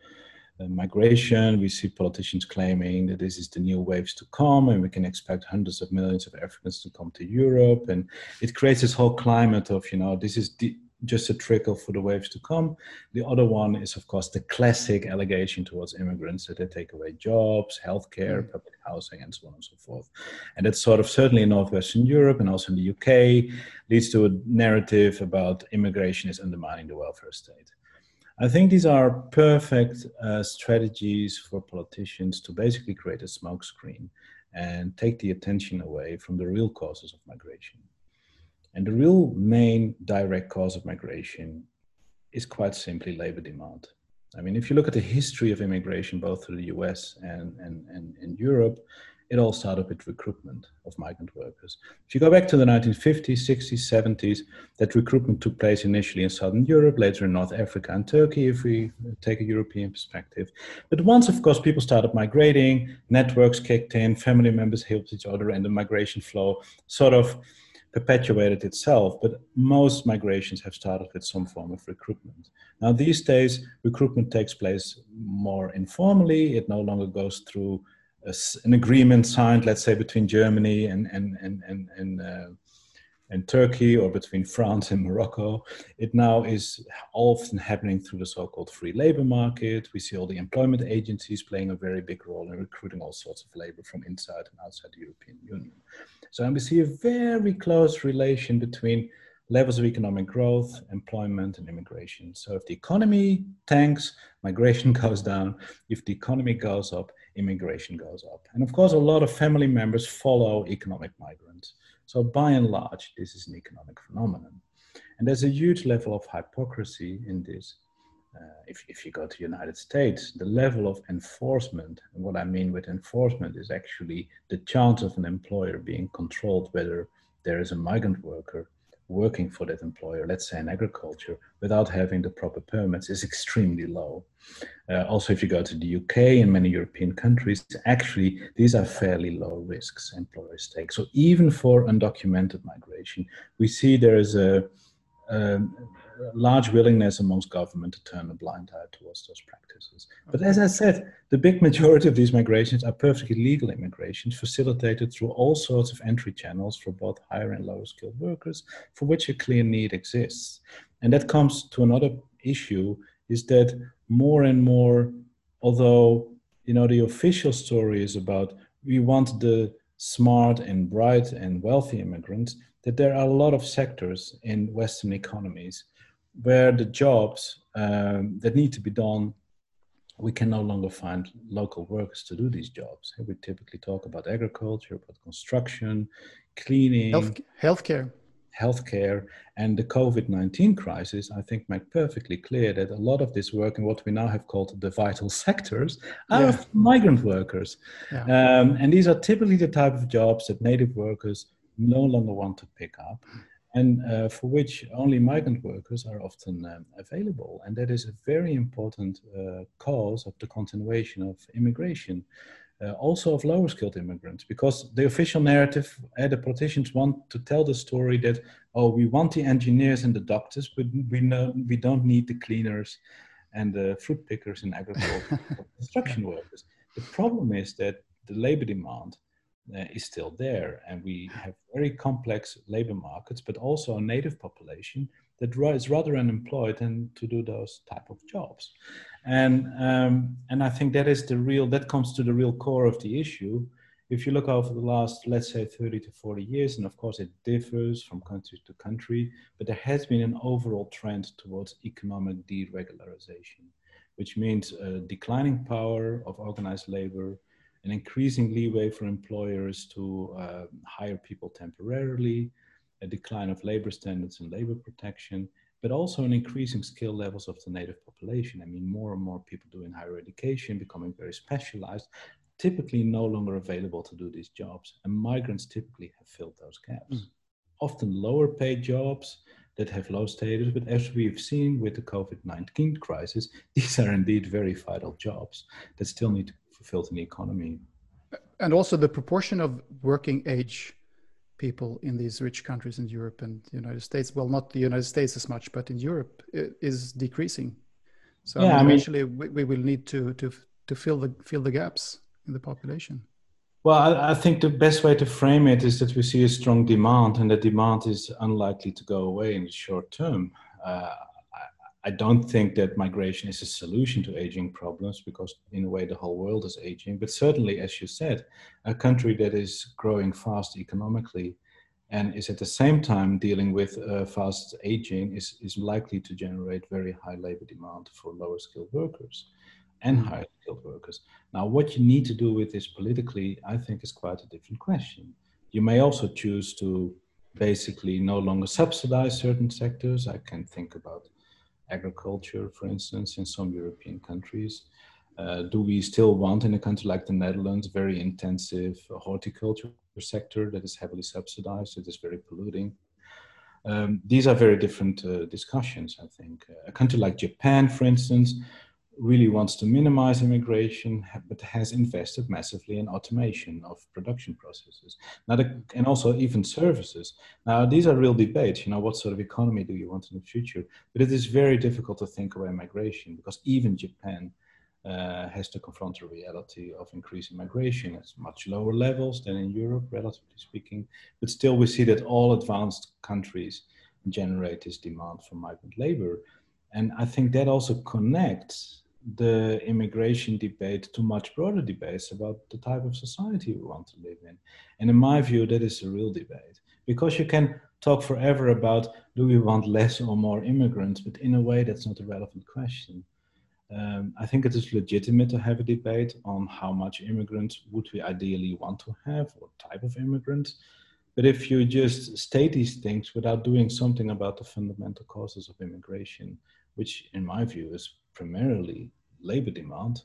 Speaker 2: uh, migration. We see politicians claiming that this is the new waves to come, and we can expect hundreds of millions of Africans to come to Europe. And it creates this whole climate of, you know, this is the, just a trickle for the waves to come. The other one is, of course, the classic allegation towards immigrants that they take away jobs, healthcare, mm. public housing, and so on and so forth. And that's sort of certainly in Northwestern Europe and also in the UK leads to a narrative about immigration is undermining the welfare state. I think these are perfect uh, strategies for politicians to basically create a smokescreen and take the attention away from the real causes of migration. And the real main direct cause of migration is quite simply labor demand. I mean, if you look at the history of immigration, both to the US and, and, and, and Europe, it all started with recruitment of migrant workers. If you go back to the 1950s, 60s, 70s, that recruitment took place initially in Southern Europe, later in North Africa and Turkey, if we take a European perspective. But once, of course, people started migrating, networks kicked in, family members helped each other, and the migration flow sort of perpetuated itself, but most migrations have started with some form of recruitment. Now, these days, recruitment takes place more informally. It no longer goes through a, an agreement signed, let's say, between Germany and and and and and, uh, and Turkey or between France and Morocco. It now is often happening through the so-called free labor market. We see all the employment agencies playing a very big role in recruiting all sorts of labor from inside and outside the European Union. So and we see a very close relation between levels of economic growth, employment, and immigration. So if the economy tanks, migration goes down. If the economy goes up, immigration goes up. And of course, a lot of family members follow economic migrants. So by and large, this is an economic phenomenon. And there's a huge level of hypocrisy in this. Uh, if, if you go to the United States, the level of enforcement, and what I mean with enforcement is actually the chance of an employer being controlled whether there is a migrant worker working for that employer, let's say in agriculture, without having the proper permits is extremely low. Uh, also, if you go to the UK and many European countries, actually, these are fairly low risks employers take. So even for undocumented migration, we see there is a, a large willingness amongst government to turn a blind eye towards those practices. But as I said, the big majority of these migrations are perfectly legal immigrations facilitated through all sorts of entry channels for both higher and lower skilled workers, for which a clear need exists. And that comes to another issue is that more and more, although you know the official story is about we want the smart and bright and wealthy immigrants, that there are a lot of sectors in Western economies where the jobs um, that need to be done, we can no longer find local workers to do these jobs. We typically talk about agriculture, about construction, cleaning,
Speaker 1: Health, healthcare.
Speaker 2: Healthcare and the COVID 19 crisis, I think, make perfectly clear that a lot of this work in what we now have called the vital sectors are yeah. migrant workers. Yeah. Um, and these are typically the type of jobs that native workers no longer want to pick up and uh, for which only migrant workers are often um, available. And that is a very important uh, cause of the continuation of immigration, uh, also of lower skilled immigrants, because the official narrative, uh, the politicians want to tell the story that, oh, we want the engineers and the doctors, but we, know, we don't need the cleaners and the fruit pickers and agriculture construction workers. The problem is that the labor demand uh, is still there. And we have very complex labor markets, but also a native population that is rather unemployed and to do those type of jobs. And, um, and I think that is the real, that comes to the real core of the issue. If you look over the last, let's say 30 to 40 years, and of course it differs from country to country, but there has been an overall trend towards economic deregularization, which means a declining power of organized labor, an increasing leeway for employers to uh, hire people temporarily, a decline of labor standards and labor protection, but also an increasing skill levels of the native population. I mean, more and more people doing higher education, becoming very specialized, typically no longer available to do these jobs. And migrants typically have filled those gaps. Mm. Often lower paid jobs that have low status, but as we've seen with the COVID 19 crisis, these are indeed very vital jobs that still need to fulfilled in the economy.
Speaker 1: And also the proportion of working age people in these rich countries in Europe and the United States, well, not the United States as much, but in Europe, is decreasing. So yeah, I mean, eventually we, we, will need to, to, to fill the, fill the gaps in the population.
Speaker 2: Well, I, I, think the best way to frame it is that we see a strong demand, and the demand is unlikely to go away in the short term. Uh, I don't think that migration is a solution to aging problems because, in a way, the whole world is aging. But certainly, as you said, a country that is growing fast economically and is at the same time dealing with uh, fast aging is, is likely to generate very high labor demand for lower skilled workers and mm. higher skilled workers. Now, what you need to do with this politically, I think, is quite a different question. You may also choose to basically no longer subsidize certain sectors. I can think about agriculture, for instance, in some European countries? Uh, do we still want in a country like the Netherlands very intensive horticulture sector that is heavily subsidized, that is very polluting? Um, these are very different uh, discussions, I think. A country like Japan, for instance, really wants to minimize immigration, but has invested massively in automation of production processes. Now, the, and also even services. Now, these are real debates. You know, what sort of economy do you want in the future? But it is very difficult to think away migration because even Japan uh, has to confront the reality of increasing migration at much lower levels than in Europe, relatively speaking. But still, we see that all advanced countries generate this demand for migrant labor. And I think that also connects the immigration debate to much broader debates about the type of society we want to live in. And in my view, that is a real debate because you can talk forever about do we want less or more immigrants, but in a way, that's not a relevant question. Um, I think it is legitimate to have a debate on how much immigrants would we ideally want to have, what type of immigrants. But if you just state these things without doing something about the fundamental causes of immigration, which in my view is primarily labor demand,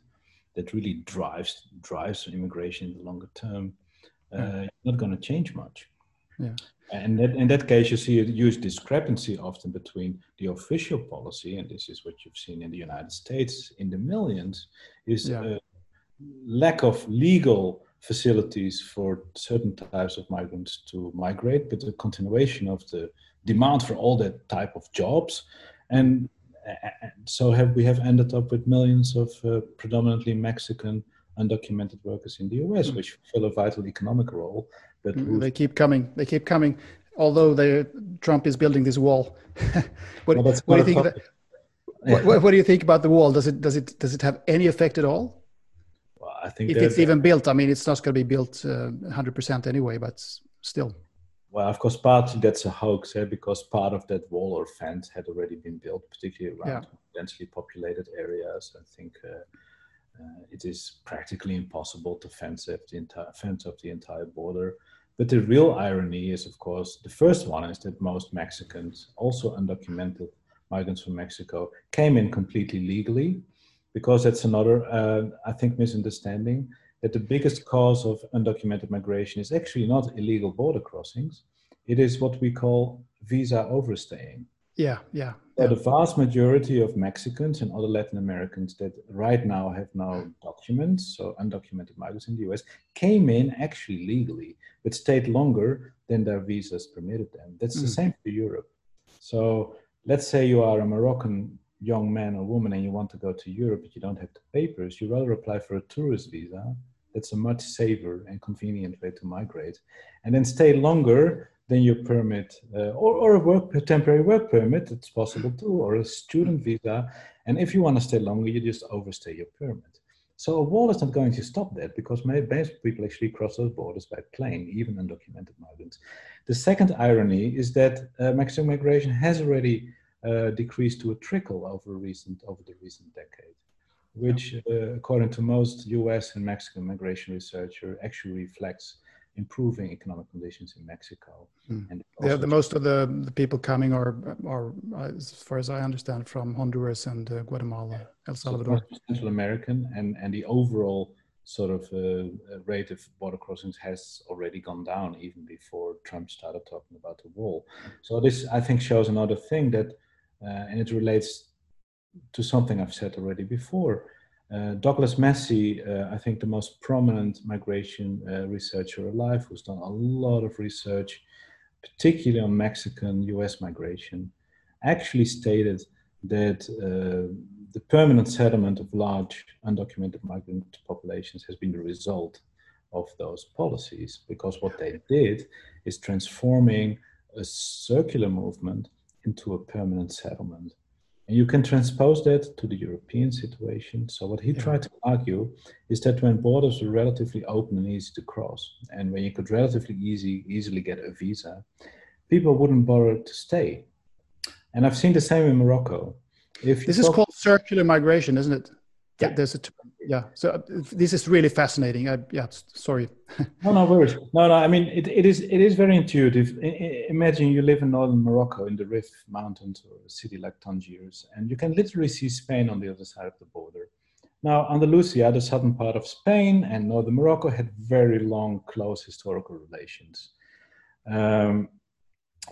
Speaker 2: that really drives drives immigration in the longer term, uh, yeah. not going to change much.
Speaker 1: Yeah.
Speaker 2: And that, in that case, you see a huge discrepancy often between the official policy, and this is what you've seen in the United States in the millions, is yeah. a lack of legal facilities for certain types of migrants to migrate, but the continuation of the demand for all that type of jobs. And so have, we have ended up with millions of uh, predominantly Mexican undocumented workers in the US, mm. which fill a vital economic role
Speaker 1: but mm, they keep coming. They keep coming. Although Trump is building this wall. what, well, what do you think? That, yeah. what, what, do you think about the wall? Does it does it does it have any effect at all?
Speaker 2: Well, I think
Speaker 1: if it's even built, I mean, it's not going to be built uh, hundred uh, percent anyway, but still.
Speaker 2: Well, of course, part that's a hoax, eh, because part of that wall or fence had already been built, particularly around yeah. densely populated areas. I think uh, uh, it is practically impossible to fence up the entire fence up the entire border. But the real irony is, of course, the first one is that most Mexicans, also undocumented migrants from Mexico, came in completely legally, because that's another, uh, I think, misunderstanding that the biggest cause of undocumented migration is actually not illegal border crossings. It is what we call visa overstaying.
Speaker 1: Yeah, yeah.
Speaker 2: So yeah. the vast majority of Mexicans and other Latin Americans that right now have no documents, so undocumented migrants in the US, came in actually legally, but stayed longer than their visas permitted them. That's mm. the same for Europe. So let's say you are a Moroccan young man or woman and you want to go to Europe, but you don't have the papers, you rather apply for a tourist visa. That's a much safer and convenient way to migrate. And then stay longer than your permit uh, or, or a work a temporary work permit it's possible too or a student visa and if you want to stay longer you just overstay your permit so a wall is not going to stop that because most people actually cross those borders by plane even undocumented migrants the second irony is that uh, Mexican migration has already uh, decreased to a trickle over recent over the recent decade which uh, according to most us and mexican migration researcher actually reflects improving economic conditions in Mexico.
Speaker 1: Mm. And yeah, the most of the, the people coming are, are, as far as I understand, from Honduras and uh, Guatemala, El Salvador.
Speaker 2: So Central American, and, and the overall sort of uh, rate of border crossings has already gone down even before Trump started talking about the wall. So this, I think, shows another thing that, and it relates to something I've said already before, uh, Douglas Massey, uh, I think the most prominent migration uh, researcher alive, who's done a lot of research, particularly on Mexican US migration, actually stated that uh, the permanent settlement of large undocumented migrant populations has been the result of those policies because what they did is transforming a circular movement into a permanent settlement. And you can transpose that to the European situation. So what he yeah. tried to argue is that when borders were relatively open and easy to cross, and when you could relatively easy easily get a visa, people wouldn't bother to stay. And I've seen the same in Morocco.
Speaker 1: If this is called circular migration, isn't it?
Speaker 2: Yeah.
Speaker 1: There's a yeah. So uh, this is really fascinating. I, yeah, sorry.
Speaker 2: no, no worries. No, no. I mean, it, it is it is very intuitive. I, I, imagine you live in northern Morocco in the Rif Mountains or a city like Tangiers, and you can literally see Spain on the other side of the border. Now, Andalusia, the southern part of Spain, and northern Morocco had very long, close historical relations. Um,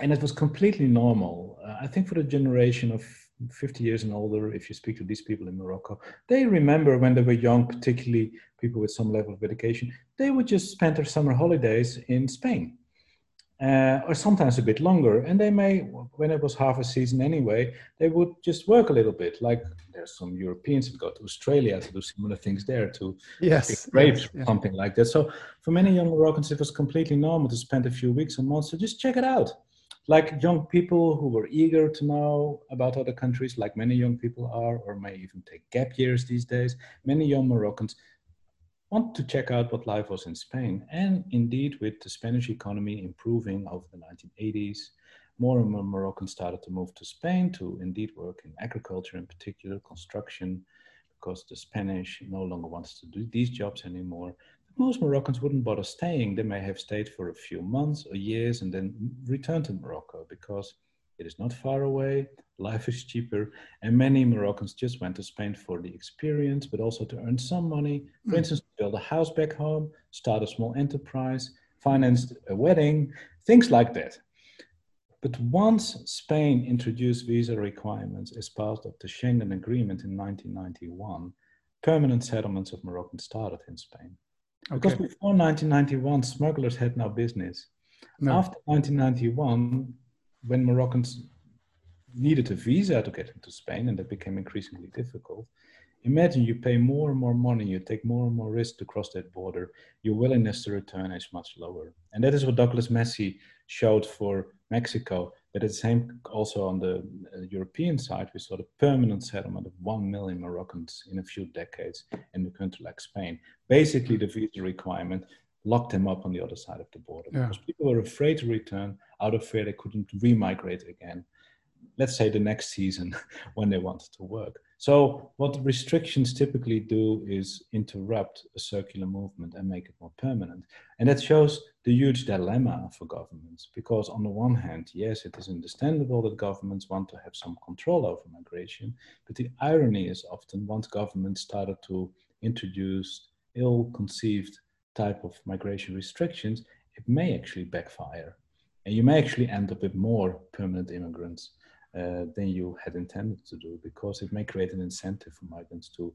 Speaker 2: and it was completely normal. Uh, I think for the generation of 50 years and older, if you speak to these people in Morocco, they remember when they were young, particularly people with some level of education, they would just spend their summer holidays in Spain. uh, or sometimes a bit longer. And they may, when it was half a season anyway, they would just work a little bit. Like there's some Europeans who go to Australia to do similar things there to
Speaker 1: yes,
Speaker 2: grapes
Speaker 1: yes,
Speaker 2: or
Speaker 1: yeah.
Speaker 2: something like that. So for many young Moroccans, it was completely normal to spend a few weeks or months to just check it out. Like young people who were eager to know about other countries, like many young people are, or may even take gap years these days. Many young Moroccans want to check out what life was in Spain. And indeed, with the Spanish economy improving over the 1980s, more and more Moroccans started to move to Spain to indeed work in agriculture, in particular construction, because the Spanish no longer wants to do these jobs anymore. Most Moroccans wouldn't bother staying. They may have stayed for a few months or years and then return to Morocco because it is not far away, life is cheaper, and many Moroccans just went to Spain for the experience, but also to earn some money. For mm. instance, build a house back home, start a small enterprise, finance a wedding, things like that. But once Spain introduced visa requirements as part of the Schengen Agreement in 1991, permanent settlements of Moroccans started in Spain. Okay. Because before 1991, smugglers had no business. No. After 1991, when Moroccans needed a visa to get into Spain, and that became increasingly difficult, imagine you pay more and more money, you take more and more risk to cross that border, your willingness to return is much lower. And that is what Douglas Massey showed for Mexico. But at the same, also on the uh, European side, we saw the permanent settlement of 1 million Moroccans in a few decades in a country like Spain. Basically, the visa requirement locked them up on the other side of the border yeah. because people were afraid to return out of fear they couldn't remigrate again let's say the next season when they wanted to work. So what restrictions typically do is interrupt a circular movement and make it more permanent. And that shows the huge dilemma for governments because on the one hand, yes, it is understandable that governments want to have some control over migration, but the irony is often once governments started to introduce ill-conceived type of migration restrictions, it may actually backfire. And you may actually end up with more permanent immigrants uh, than you had intended to do because it may create an incentive for migrants to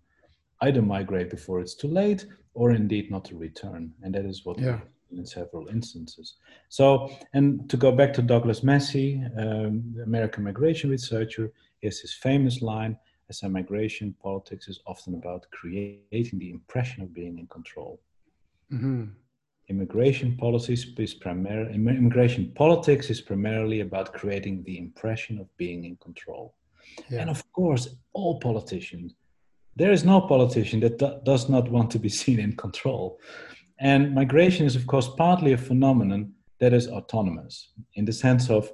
Speaker 2: either migrate before it's too late or indeed not to return. And that is what yeah. in several instances. So, and to go back to Douglas Massey, um, American migration researcher, he has his famous line, as a migration politics is often about creating the impression of being in control. Mm-hmm immigration policies is primarily immigration politics is primarily about creating the impression of being in control yeah. and of course all politicians there is no politician that do, does not want to be seen in control and migration is of course partly a phenomenon that is autonomous in the sense of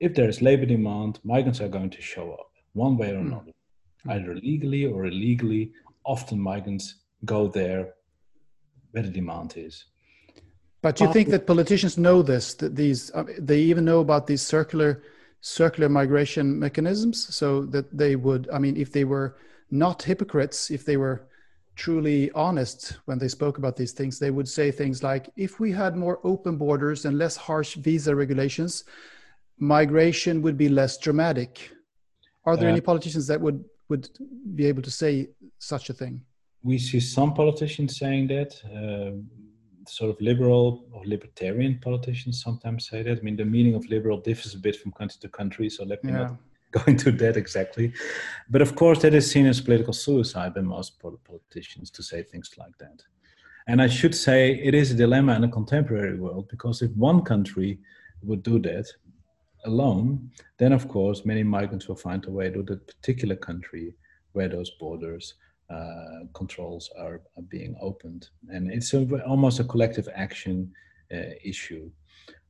Speaker 2: if there is labor demand migrants are going to show up one way or hmm. another mm. either legally or illegally often migrants go there where the demand is
Speaker 1: but do you think that politicians know this? That these uh, they even know about these circular circular migration mechanisms, so that they would. I mean, if they were not hypocrites, if they were truly honest when they spoke about these things, they would say things like, "If we had more open borders and less harsh visa regulations, migration would be less dramatic." Are there uh, any politicians that would would be able to say such a thing?
Speaker 2: We see some politicians saying that. Uh, sort of liberal or libertarian politicians sometimes say that. I mean, the meaning of liberal differs a bit from country to country, so let me yeah. not go into that exactly. But of course, that is seen as political suicide by most politicians to say things like that. And I should say it is a dilemma in a contemporary world because if one country would do that alone, then of course many migrants will find a way to that particular country where those borders uh, controls are, are, being opened. And it's a, almost a collective action uh, issue.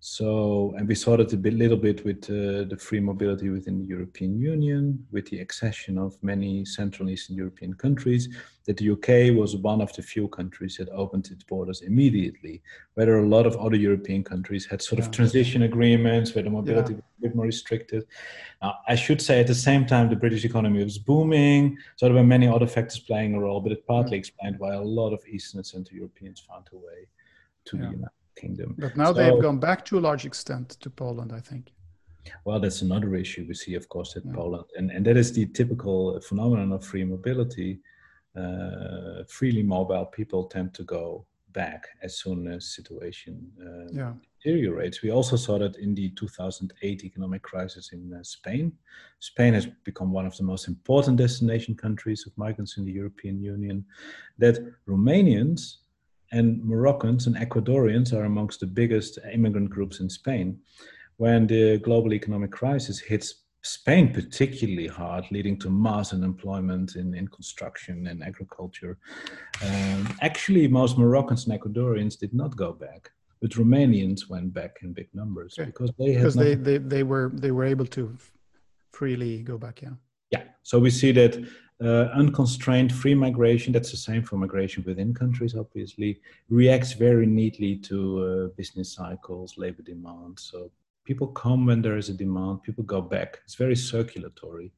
Speaker 2: So, and we saw that a bit, little bit with uh, the free mobility within the European Union, with the accession of many Central and Eastern European countries, that the UK was one of the few countries that opened its borders immediately, where a lot of other European countries had sort yeah. of transition agreements where the mobility yeah. was a bit more restricted. Now, I should say at the same time, the British economy was booming, so there were many other factors playing a role, but it partly yeah. explained why a lot of Eastern and Central Europeans found a way to the United kingdom.
Speaker 1: But now so, they have gone back to a large extent to Poland, I think.
Speaker 2: Well, that's another issue we see, of course, in yeah. Poland, and and that is the typical phenomenon of free mobility. Uh, freely mobile people tend to go back as soon as situation uh,
Speaker 1: yeah.
Speaker 2: deteriorates. We also saw that in the 2008 economic crisis in uh, Spain. Spain has become one of the most important destination countries of migrants in the European Union. That Romanians and Moroccans and Ecuadorians are amongst the biggest immigrant groups in Spain. When the global economic crisis hits Spain particularly hard, leading to mass unemployment in, in construction and agriculture. Um, actually, most Moroccans and Ecuadorians did not go back, but Romanians went back in big numbers
Speaker 1: okay.
Speaker 2: because they
Speaker 1: because they, they they were they were able to freely go back. Yeah.
Speaker 2: Yeah. So we see that uh, unconstrained free migration, that's the same for migration within countries, obviously, reacts very neatly to uh, business cycles, labor demand. So people come when there is a demand people go back it's very circulatory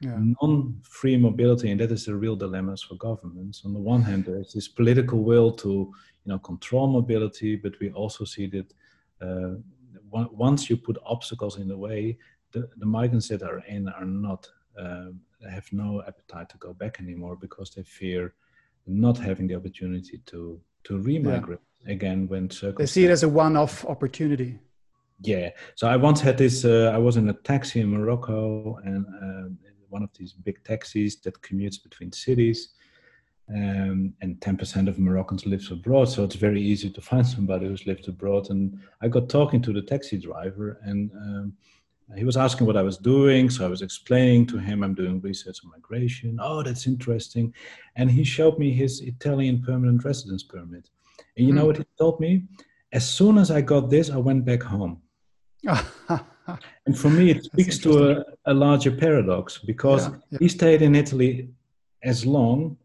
Speaker 2: yeah. non-free mobility and that is the real dilemmas for governments on the one hand there's this political will to you know control mobility but we also see that uh, once you put obstacles in the way the, the migrants that are in are not uh, have no appetite to go back anymore because they fear not having the opportunity to to remigrate yeah. again when circumstances.
Speaker 1: they see it as a one-off opportunity
Speaker 2: yeah so i once had this uh, i was in a taxi in morocco and uh, one of these big taxis that commutes between cities um, and 10% of Moroccans live abroad, so it's very easy to find somebody who's lived abroad. And I got talking to the taxi driver, and um, he was asking what I was doing. So I was explaining to him I'm doing research on migration. Oh, that's interesting. And he showed me his Italian permanent residence permit. And you mm. know what he told me? As soon as I got this, I went back home. and for me, it speaks to a, a, larger paradox because yeah, yeah. he stayed in Italy as long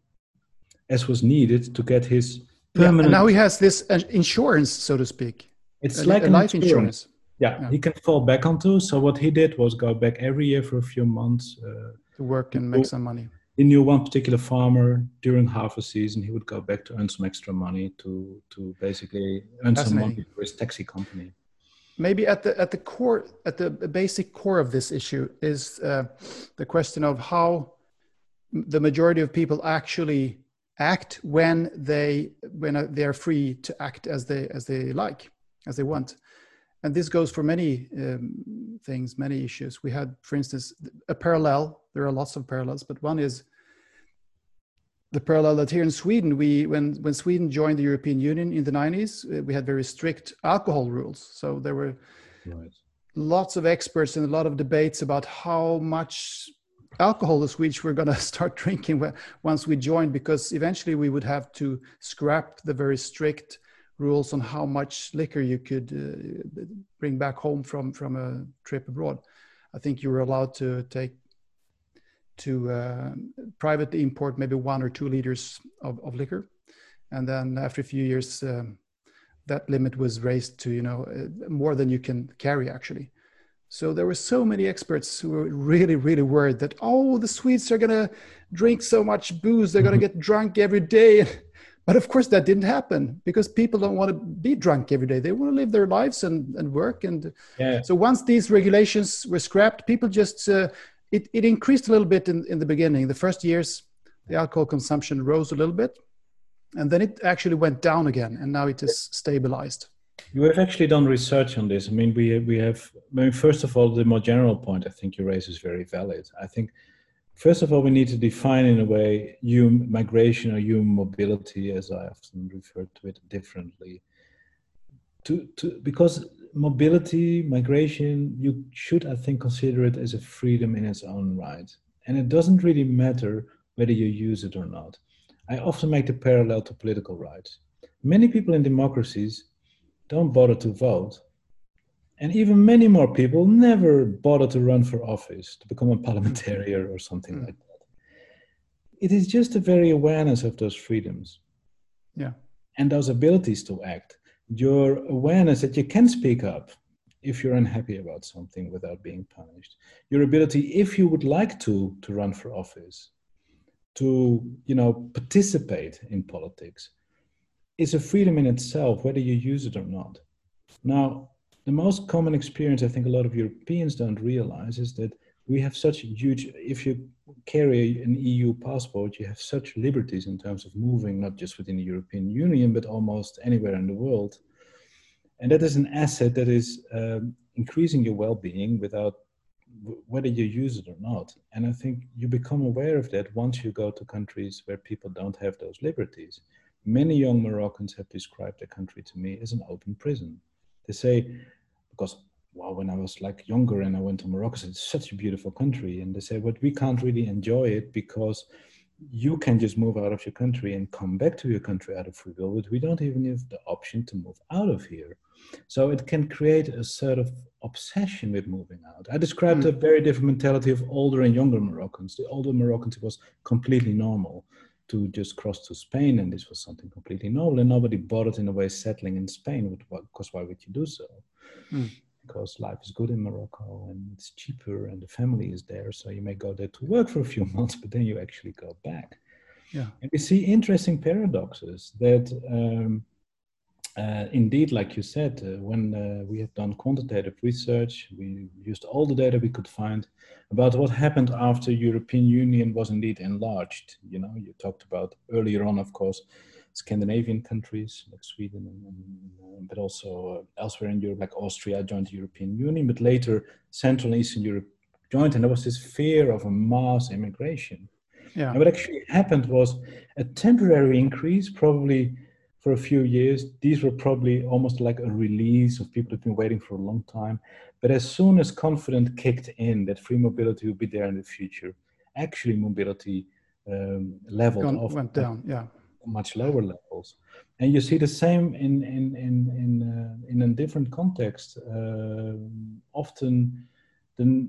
Speaker 2: as was needed to get his permanent.
Speaker 1: Yeah, now he has this uh, insurance, so to speak.
Speaker 2: It's a, like a life insurance. insurance. Yeah, yeah, he can fall back onto. So what he did was go back every year for a few months uh,
Speaker 1: to work and make some money.
Speaker 2: He knew one particular farmer during half a season. He would go back to earn some extra money to to basically earn some money for his taxi company
Speaker 1: maybe at the at the core at the basic core of this issue is uh, the question of how the majority of people actually act when they when uh, they are free to act as they as they like as they want and this goes for many um, things many issues we had for instance a parallel there are lots of parallels but one is the parallel that here in Sweden, we when when Sweden joined the European Union in the 90s, uh, we had very strict alcohol rules. So there were right. lots of experts and a lot of debates about how much alcohol the Swedes were going to start drinking once we joined, because eventually we would have to scrap the very strict rules on how much liquor you could uh, bring back home from from a trip abroad. I think you were allowed to take to uh, privately import maybe one or two liters of, of liquor. And then after a few years, um, that limit was raised to, you know, uh, more than you can carry actually. So there were so many experts who were really, really worried that, oh, the Swedes are going to drink so much booze, they're going to get drunk every day. But of course, that didn't happen because people don't want to be drunk every day. They want to live their lives and, and work. And yeah. so once these regulations were scrapped, people just uh, it, it increased a little bit in, in the beginning. The first years, the alcohol consumption rose a little bit, and then it actually went down again, and now it is stabilized.
Speaker 2: You have actually done research on this. I mean, we we have. I mean, first of all, the more general point I think you raise is very valid. I think, first of all, we need to define in a way human migration or human mobility, as I often refer to it differently. To to because mobility, migration, you should, I think, consider it as a freedom in its own right. And it doesn't really matter whether you use it or not. I often make the parallel to political rights. Many people in democracies don't bother to vote. And even many more people never bother to run for office, to become a parliamentarian or something mm. like that. It is just a very awareness of those freedoms.
Speaker 1: Yeah.
Speaker 2: And those abilities to act your awareness that you can speak up if you're unhappy about something without being punished your ability if you would like to to run for office to you know participate in politics is a freedom in itself whether you use it or not now the most common experience i think a lot of europeans don't realize is that we have such a huge, if you carry an EU passport, you have such liberties in terms of moving, not just within the European Union, but almost anywhere in the world. And that is an asset that is um, increasing your well being without whether you use it or not. And I think you become aware of that once you go to countries where people don't have those liberties. Many young Moroccans have described their country to me as an open prison. They say, because well, when I was like younger and I went to Morocco, it's such a beautiful country. And they say, but we can't really enjoy it because you can just move out of your country and come back to your country out of free will, but we don't even have the option to move out of here. So it can create a sort of obsession with moving out. I described mm. a very different mentality of older and younger Moroccans. The older Moroccans, it was completely normal to just cross to Spain, and this was something completely normal, and nobody bothered in a way settling in Spain, because why would you do so? Mm. Because life is good in Morocco and it's cheaper and the family is there. So you may go there to work for a few months, but then you actually go back.
Speaker 1: Yeah.
Speaker 2: And we see interesting paradoxes that um, uh, indeed, like you said, uh, when uh, we have done quantitative research, we used all the data we could find about what happened after European Union was indeed enlarged. You know, you talked about earlier on, of course, Scandinavian countries like Sweden, and, and, but also uh, elsewhere in Europe, like Austria joined the European Union, but later Central and Eastern Europe joined, and there was this fear of a mass immigration.
Speaker 1: Yeah.
Speaker 2: And what actually happened was a temporary increase, probably for a few years. These were probably almost like a release of people who've been waiting for a long time. But as soon as confidence kicked in that free mobility will be there in the future, actually mobility um, off.
Speaker 1: Went down, yeah.
Speaker 2: Much lower levels, and you see the same in in in in uh, in a different context. Uh, often, the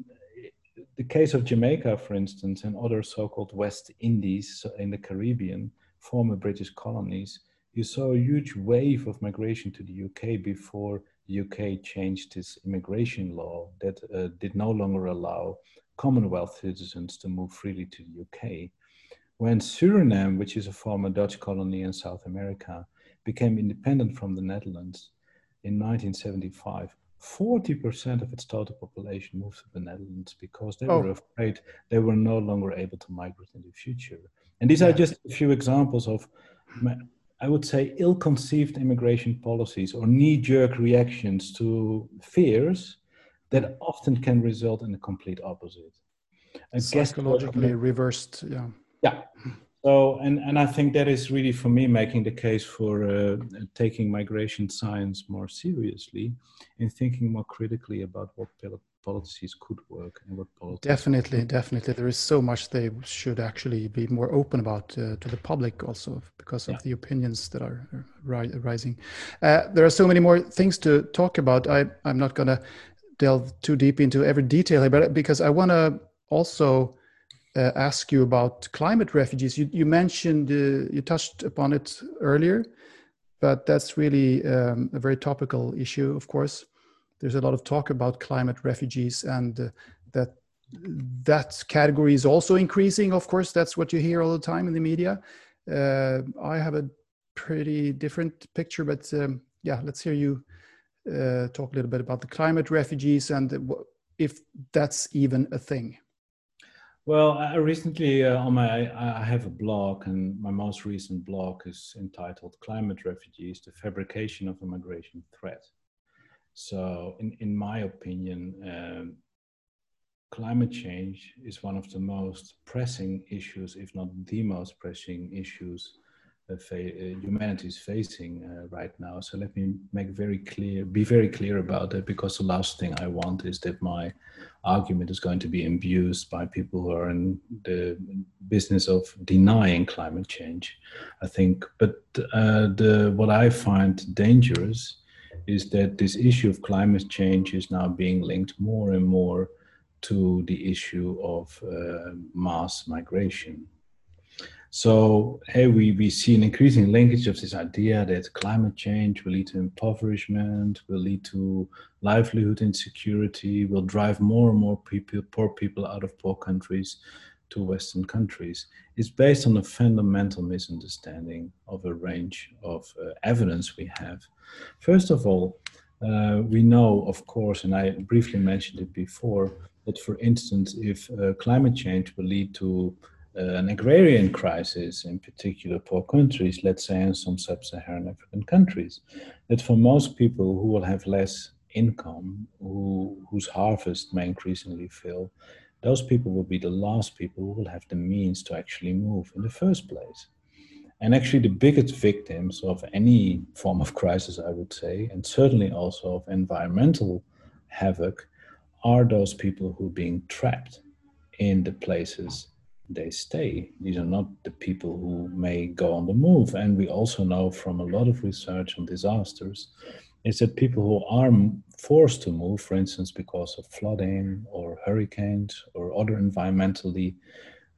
Speaker 2: the case of Jamaica, for instance, and other so-called West Indies in the Caribbean, former British colonies, you saw a huge wave of migration to the UK before the UK changed its immigration law that uh, did no longer allow Commonwealth citizens to move freely to the UK. When Suriname, which is a former Dutch colony in South America, became independent from the Netherlands in 1975, 40% of its total population moved to the Netherlands because they oh. were afraid they were no longer able to migrate in the future. And these yeah. are just a few examples of I would say, ill conceived immigration policies or knee jerk reactions to fears that often can result in the complete opposite.
Speaker 1: Psychologically reversed, yeah.
Speaker 2: Yeah. So, and, and I think that is really for me making the case for uh, taking migration science more seriously and thinking more critically about what policies could work and what policies
Speaker 1: definitely definitely there is so much they should actually be more open about uh, to the public also because of yeah. the opinions that are ri- rising uh, there are so many more things to talk about I, i'm not going to delve too deep into every detail here but because i want to also uh, ask you about climate refugees. You, you mentioned uh, you touched upon it earlier but that's really um, a very topical issue of course. There's a lot of talk about climate refugees and uh, that that category is also increasing. Of course that's what you hear all the time in the media. Uh, i have a pretty different picture but um, yeah let's hear you uh, talk a little bit about the climate refugees and if that's even a thing
Speaker 2: well I recently uh, on my i have a blog and my most recent blog is entitled climate refugees the fabrication of a migration threat. So, in, in my opinion, um, climate change is one of the most pressing issues, if not the most pressing issues humanity is facing uh, right now. So let me make very clear, be very clear about that, because the last thing I want is that my argument is going to be abused by people who are in the business of denying climate change. I think, but uh, the what I find dangerous is that this issue of climate change is now being linked more and more to the issue of uh, mass migration. So hey, we, we see an increasing linkage of this idea that climate change will lead to impoverishment, will lead to livelihood insecurity, will drive more and more people, poor people out of poor countries to Western countries. It's based on a fundamental misunderstanding of a range of uh, evidence we have First of all, uh, we know, of course, and I briefly mentioned it before, that, for instance, if uh, climate change will lead to Uh, an agrarian crisis in particular poor countries, let's say in some sub-Saharan African countries, that for most people who will have less income, who, whose harvest may increasingly fail, those people will be the last people who will have the means to actually move in the first place. And actually, the biggest victims of any form of crisis, I would say, and certainly also of environmental havoc, are those people who are being trapped in the places they stay. These are not the people who may go on the move. And we also know from a lot of research on disasters is that people who are forced to move, for instance, because of flooding or hurricanes or other environmentally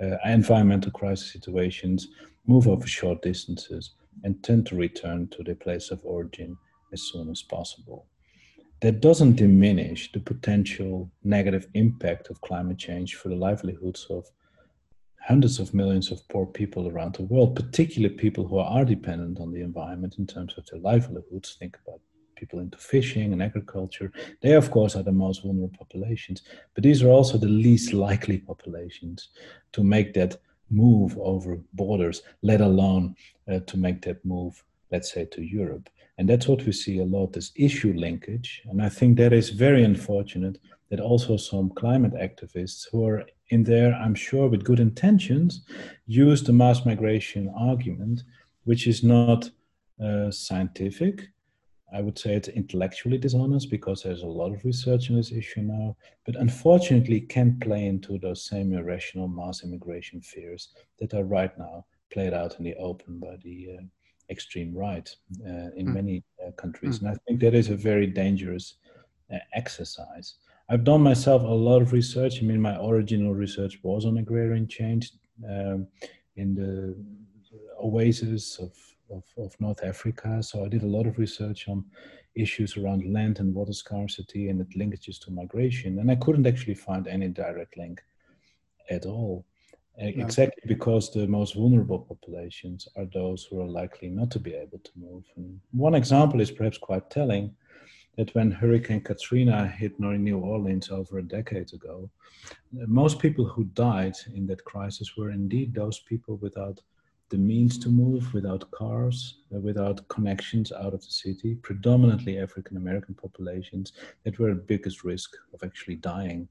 Speaker 2: uh, environmental crisis situations, move over short distances and tend to return to their place of origin as soon as possible. That doesn't diminish the potential negative impact of climate change for the livelihoods of hundreds of millions of poor people around the world, particularly people who are dependent on the environment in terms of their livelihoods. Think about people into fishing and agriculture. They, of course, are the most vulnerable populations, but these are also the least likely populations to make that move over borders, let alone uh, to make that move, let's say, to Europe. And that's what we see a lot this issue linkage. And I think that is very unfortunate that also some climate activists who are in there, I'm sure, with good intentions, use the mass migration argument, which is not uh, scientific. I would say it's intellectually dishonest because there's a lot of research on this issue now, but unfortunately can play into those same irrational mass immigration fears that are right now played out in the open by the uh, extreme right uh, in mm. many uh, countries. Mm. And I think that is a very dangerous uh, exercise. I've done myself a lot of research. I mean, my original research was on agrarian change um, in the oasis of, of, of, North Africa. So I did a lot of research on issues around land and water scarcity and its linkages to migration. And I couldn't actually find any direct link at all. Yeah. Exactly because the most vulnerable populations are those who are likely not to be able to move. And one example is perhaps quite telling that when Hurricane Katrina hit New Orleans over a decade ago, most people who died in that crisis were indeed those people without the means to move, without cars, uh, without connections out of the city, predominantly African American populations that were at biggest risk of actually dying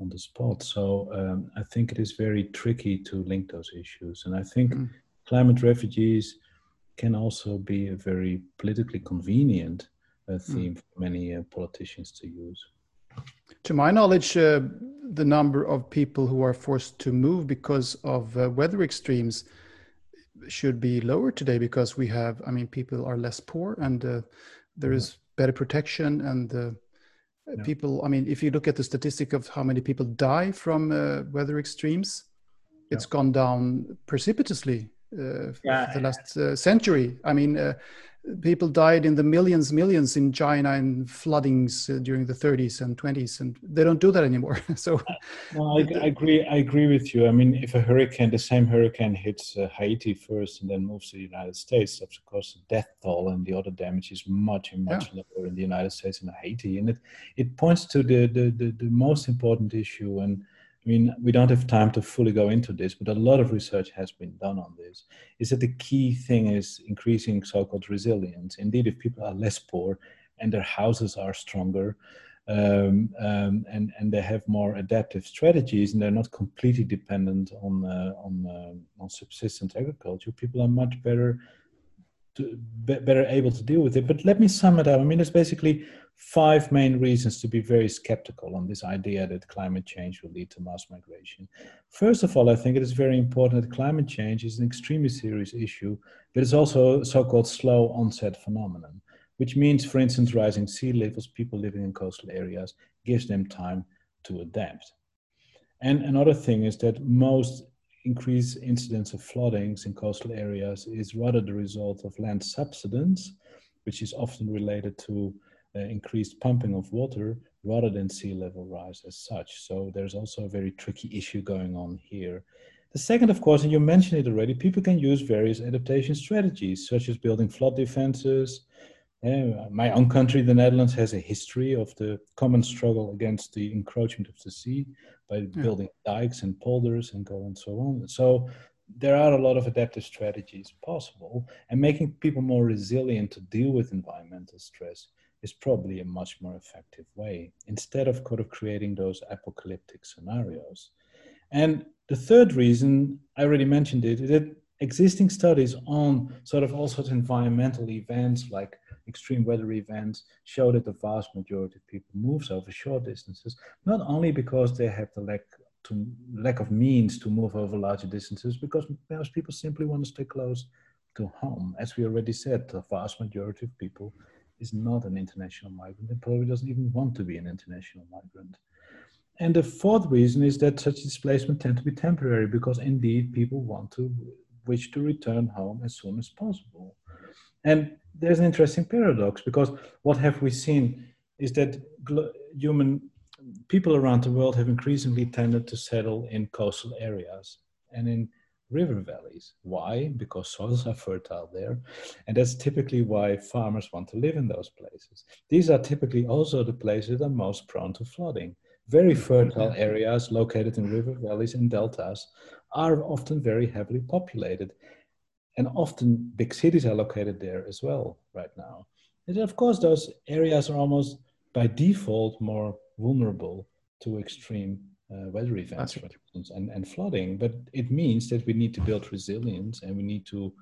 Speaker 2: on the spot. So um, I think it is very tricky to link those issues. And I think mm. climate refugees can also be a very politically convenient a theme mm. for many uh, politicians to use.
Speaker 1: To my knowledge, uh, the number of people who are forced to move because of uh, weather extremes should be lower today because we have, I mean, people are less poor and uh, there is better protection and uh, yeah. people, I mean, if you look at the statistic of how many people die from uh, weather extremes, it's yeah. gone down precipitously uh, yeah. the last uh, century. I mean, uh, people died in the millions, millions in China in floodings uh, during the 30s and 20s, and they don't do that anymore. so,
Speaker 2: well, I, I, agree. I agree with you. I mean, if a hurricane, the same hurricane, hits uh, Haiti first and then moves to the United States, of course, the death toll and the other damage is much much yeah. lower in the United States than Haiti, and it it points to the the, the, the most important issue and I mean, we don't have time to fully go into this, but a lot of research has been done on this. Is that the key thing is increasing so called resilience? Indeed, if people are less poor and their houses are stronger, um, um, and and they have more adaptive strategies, and they're not completely dependent on uh, on uh, on subsistence agriculture. People are much better to, better able to deal with it. But let me sum it up. I mean, it's basically five main reasons to be very skeptical on this idea that climate change will lead to mass migration. First of all, I think it is very important that climate change is an extremely serious issue, but it's also a so-called slow onset phenomenon, which means, for instance, rising sea levels, people living in coastal areas, gives them time to adapt. And another thing is that most increased incidence of floodings in coastal areas is rather the result of land subsidence, which is often related to increased pumping of water rather than sea level rise as such. So there's also a very tricky issue going on here. The second, of course, and you mentioned it already, people can use various adaptation strategies, such as building flood defenses, Uh, my own country, the Netherlands, has a history of the common struggle against the encroachment of the sea by yeah. building dikes and polders and go and so on. So there are a lot of adaptive strategies possible, and making people more resilient to deal with environmental stress is probably a much more effective way instead of kind of creating those apocalyptic scenarios. And the third reason, I already mentioned it, is that existing studies on sort of all sorts of environmental events like extreme weather events show that the vast majority of people moves over short distances, not only because they have the lack to lack of means to move over larger distances, because most people simply want to stay close to home. As we already said, the vast majority of people is not an international migrant and probably doesn't even want to be an international migrant. And the fourth reason is that such displacement tend to be temporary because indeed people want to wish to return home as soon as possible. And there's an interesting paradox because what have we seen is that human people around the world have increasingly tended to settle in coastal areas and in river valleys. Why? Because soils are fertile there. And that's typically why farmers want to live in those places. These are typically also the places that are most prone to flooding. Very mm-hmm. fertile areas located in river valleys and deltas are often very heavily populated. And often big cities are located there as well right now. And of course, those areas are almost by default more vulnerable to extreme uh, weather events, for instance, and, and flooding. But it means that we need to build resilience and we need to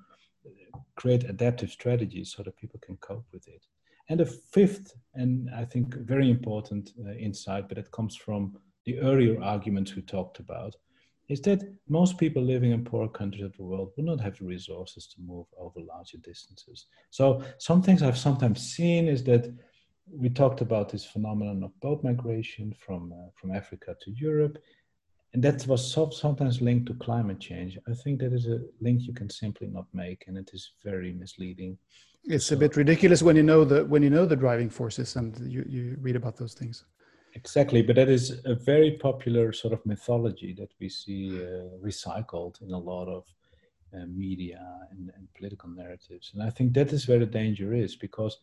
Speaker 2: uh, create adaptive strategies so that people can cope with it. And the fifth, and I think very important uh, insight, but it comes from the earlier arguments we talked about, is that most people living in poor countries of the world will not have the resources to move over larger distances. So some things I've sometimes seen is that we talked about this phenomenon of boat migration from uh, from Africa to Europe, and that was so, sometimes linked to climate change. I think that is a link you can simply not make, and it is very misleading.
Speaker 1: It's so, a bit ridiculous when you know the when you know the driving forces and you, you read about those things.
Speaker 2: Exactly, but that is a very popular sort of mythology that we see uh, recycled in a lot of uh, media and, and, political narratives. And I think that is where the danger is because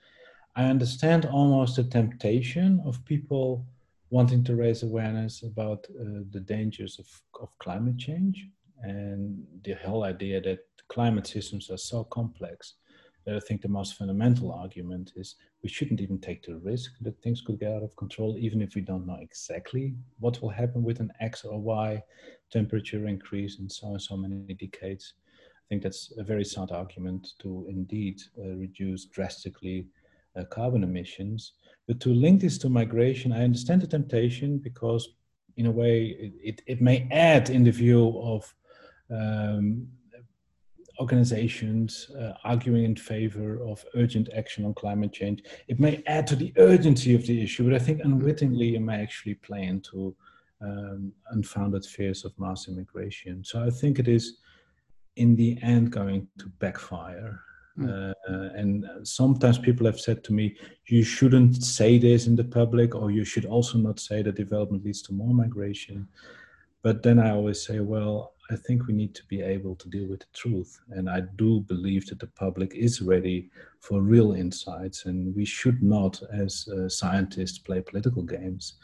Speaker 2: I understand almost the temptation of people wanting to raise awareness about uh, the dangers of, of climate change and the whole idea that climate systems are so complex that I think the most fundamental argument is we shouldn't even take the risk that things could get out of control, even if we don't know exactly what will happen with an X or Y temperature increase in so and so many decades. I think that's a very sound argument to indeed uh, reduce drastically uh, carbon emissions. But to link this to migration, I understand the temptation because, in a way, it, it, may add in the view of um, organizations uh, arguing in favor of urgent action on climate change. It may add to the urgency of the issue, but I think unwittingly it may actually play into um, unfounded fears of mass immigration. So I think it is in the end going to backfire. Mm. Uh, and sometimes people have said to me, you shouldn't say this in the public, or you should also not say that development leads to more migration. But then I always say, well, I think we need to be able to deal with the truth. And I do believe that the public is ready for real insights, and we should not, as uh, scientists, play political games.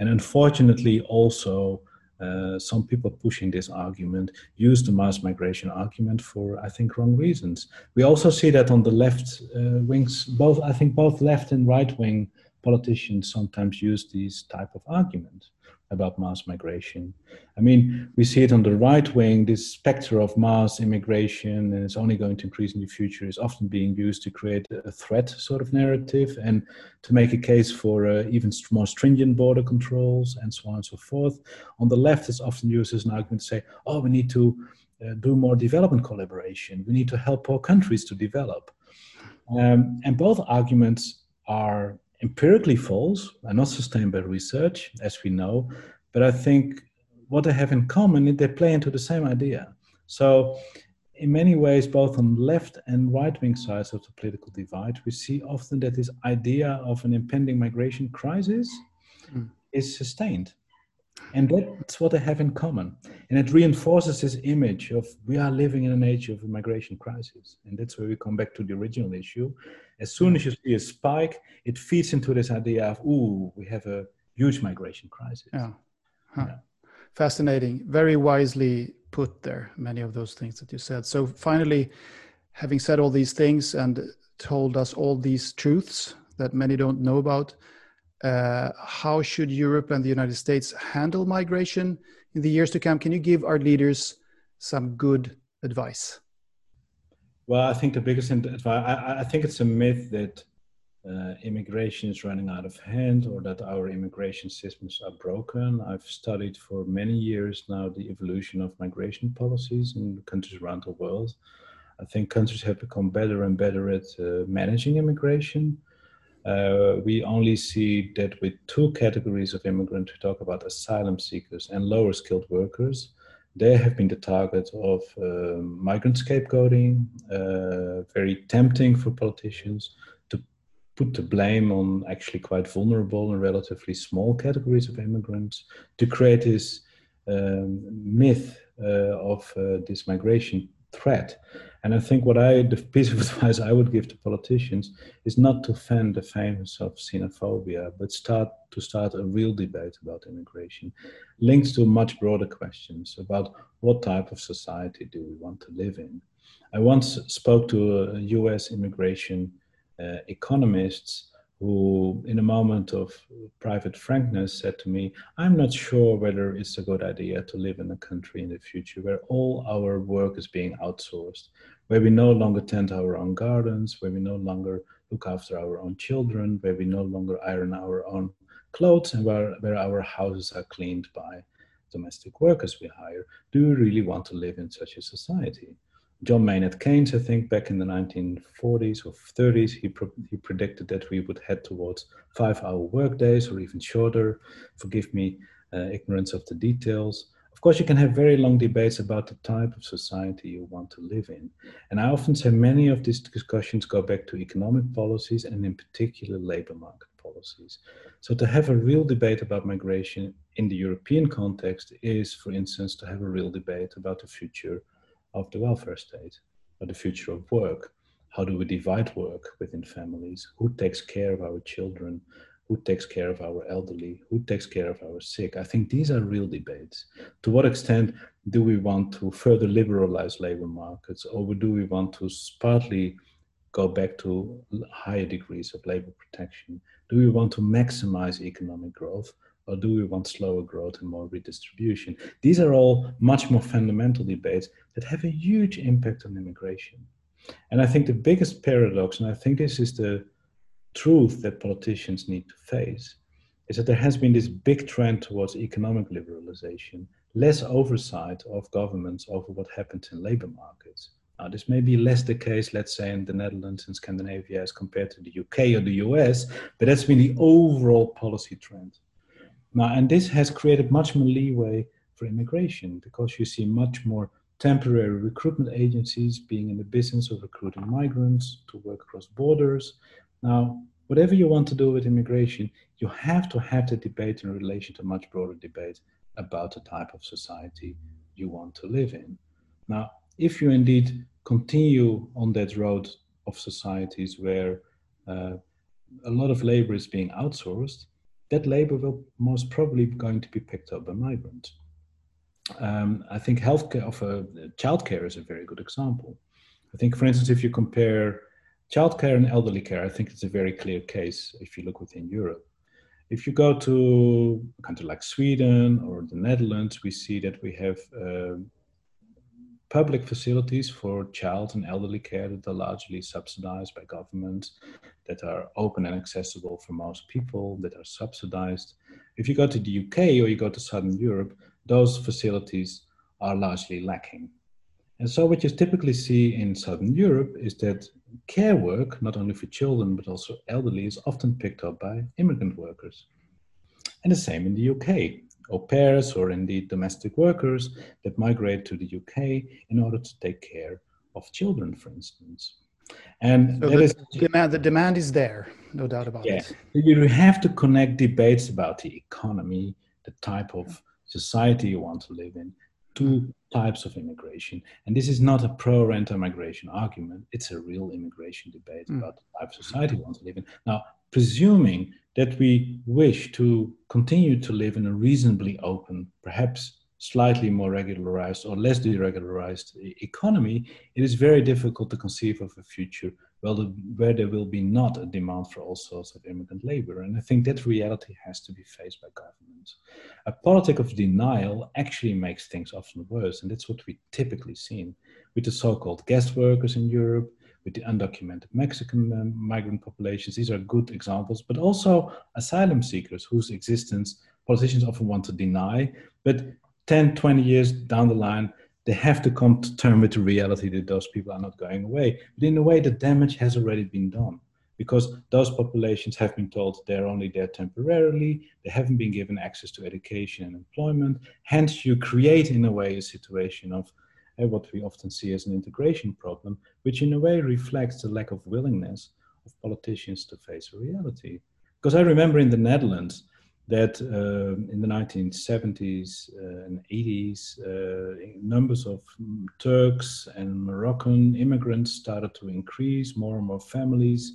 Speaker 2: And unfortunately, also, uh, some people pushing this argument use the mass migration argument for, I think, wrong reasons. We also see that on the left uh, wings, both, I think, both left and right wing politicians sometimes use these type of arguments about mass migration. I mean, we see it on the right wing, this specter of mass immigration, and it's only going to increase in the future, is often being used to create a threat sort of narrative and to make a case for uh, even more stringent border controls and so on and so forth. On the left, it's often used as an argument to say, oh, we need to uh, do more development collaboration, we need to help poor countries to develop. Um, and both arguments are empirically false and not sustained by research, as we know. But I think what they have in common is they play into the same idea. So, in many ways, both on left and right wing sides of the political divide, we see often that this idea of an impending migration crisis mm. is sustained. And that's what they have in common. And it reinforces this image of we are living in an age of a migration crisis. And that's where we come back to the original issue. As soon as you see a spike, it feeds into this idea of, ooh, we have a huge migration crisis.
Speaker 1: Yeah. Huh. yeah. Fascinating. Very wisely put there, many of those things that you said. So, finally, having said all these things and told us all these truths that many don't know about, uh, how should Europe and the United States handle migration in the years to come? Can you give our leaders some good advice?
Speaker 2: Well, I think the biggest advice, I, I think it's a myth that uh, immigration is running out of hand or that our immigration systems are broken. I've studied for many years now the evolution of migration policies in countries around the world. I think countries have become better and better at uh, managing immigration. Uh, we only see that with two categories of immigrants, we talk about asylum seekers and lower skilled workers. They have been the target of uh, migrant scapegoating, uh, very tempting for politicians to put the blame on actually quite vulnerable and relatively small categories of immigrants, to create this um, myth uh, of uh, this migration threat. And I think what I, the piece of advice I would give to politicians is not to fan the flames of xenophobia, but start to start a real debate about immigration, linked to much broader questions about what type of society do we want to live in. I once spoke to a US immigration uh, economists who, in a moment of private frankness, said to me, I'm not sure whether it's a good idea to live in a country in the future where all our work is being outsourced, where we no longer tend our own gardens, where we no longer look after our own children, where we no longer iron our own clothes, and where, where our houses are cleaned by domestic workers we hire. Do we really want to live in such a society? John Maynard Keynes, I think, back in the 1940s or 30s, he, pro- he predicted that we would head towards five hour workdays or even shorter. Forgive me, uh, ignorance of the details. Of course, you can have very long debates about the type of society you want to live in. And I often say many of these discussions go back to economic policies and, in particular, labor market policies. So, to have a real debate about migration in the European context is, for instance, to have a real debate about the future of the welfare state or the future of work. How do we divide work within families? Who takes care of our children? Who takes care of our elderly? Who takes care of our sick? I think these are real debates. To what extent do we want to further liberalize labor markets, or do we want to partly go back to higher degrees of labor protection? Do we want to maximize economic growth, or do we want slower growth and more redistribution? These are all much more fundamental debates that have a huge impact on immigration. And I think the biggest paradox, and I think this is the truth that politicians need to face, is that there has been this big trend towards economic liberalization, less oversight of governments over what happens in labor markets. Now, this may be less the case, let's say, in the Netherlands and Scandinavia as compared to the UK or the US, but that's been the overall policy trend. Now, and this has created much more leeway for immigration because you see much more temporary recruitment agencies being in the business of recruiting migrants to work across borders. Now, whatever you want to do with immigration, you have to have the debate in relation to a much broader debate about the type of society you want to live in. Now, if you indeed continue on that road of societies where uh, a lot of labor is being outsourced, that labor will most probably going to be picked up by migrants. Um, I think healthcare of uh, childcare is a very good example. I think, for instance, if you compare childcare and elderly care, I think it's a very clear case if you look within Europe. If you go to a country like Sweden or the Netherlands, we see that we have uh, public facilities for child and elderly care that are largely subsidized by governments, that are open and accessible for most people, that are subsidized. If you go to the UK or you go to Southern Europe, those facilities are largely lacking. And so, what you typically see in Southern Europe is that care work, not only for children but also elderly, is often picked up by immigrant workers. And the same in the UK au pairs or indeed domestic workers that migrate to the UK in order to take care of children, for instance.
Speaker 1: And so the, is, demand, the demand is there, no doubt about
Speaker 2: yeah, it. You have to connect debates about the economy the type of society you want to live in, two types of immigration. And this is not a pro or anti migration argument, it's a real immigration debate mm. about the type of society we want to live in. Now, presuming that we wish to continue to live in a reasonably open, perhaps slightly more regularized or less deregularized economy, it is very difficult to conceive of a future where there will be not a demand for all sorts of immigrant labor. And I think that reality has to be faced by governments. A politic of denial actually makes things often worse, and that's what we typically see with the so-called guest workers in Europe, with the undocumented Mexican um, migrant populations. These are good examples, but also asylum seekers whose existence politicians often want to deny, but 10, 20 years down the line, they have to come to terms with the reality that those people are not going away. But in a way, the damage has already been done because those populations have been told they're only there temporarily, they haven't been given access to education and employment. Hence, you create, in a way, a situation of uh, what we often see as an integration problem, which in a way reflects the lack of willingness of politicians to face reality. Because I remember in the Netherlands, that uh, in the 1970s uh, and 80s, uh, numbers of Turks and Moroccan immigrants started to increase. More and more families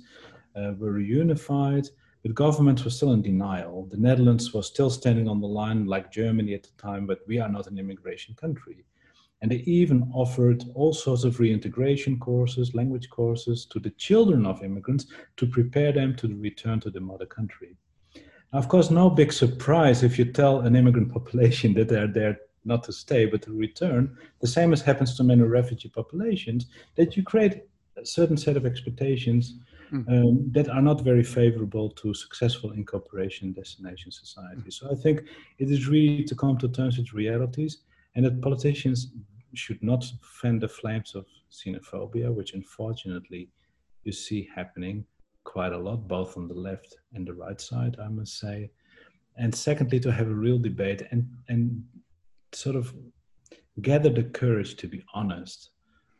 Speaker 2: uh, were reunified, but governments were still in denial. The Netherlands was still standing on the line, like Germany at the time, but we are not an immigration country. And they even offered all sorts of reintegration courses, language courses to the children of immigrants to prepare them to return to the mother country. Of course, no big surprise if you tell an immigrant population that they're there not to stay but to return. The same as happens to many refugee populations, that you create a certain set of expectations mm. um, that are not very favorable to successful incorporation in destination society. Mm. So I think it is really to come to terms with realities and that politicians should not fan the flames of xenophobia, which unfortunately you see happening quite a lot, both on the left and the right side, I must say. And secondly, to have a real debate and, and sort of gather the courage to be honest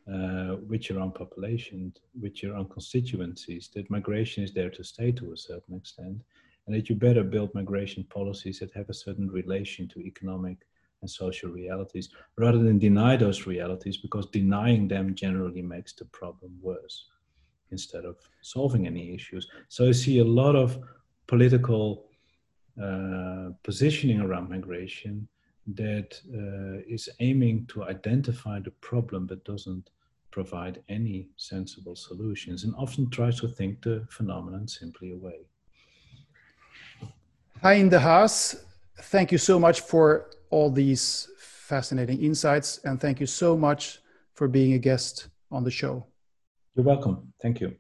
Speaker 2: uh, with your own population, with your own constituencies, that migration is there to stay to a certain extent, and that you better build migration policies that have a certain relation to economic and social realities rather than deny those realities because denying them generally makes the problem worse instead of solving any issues. So I see a lot of political uh, positioning around migration that uh, is aiming to identify the problem but doesn't provide any sensible solutions and often tries to think the phenomenon simply away.
Speaker 1: Hein de Haas, thank you so much for all these fascinating insights and thank you so much for being a guest on the show.
Speaker 2: You're welcome. Thank you.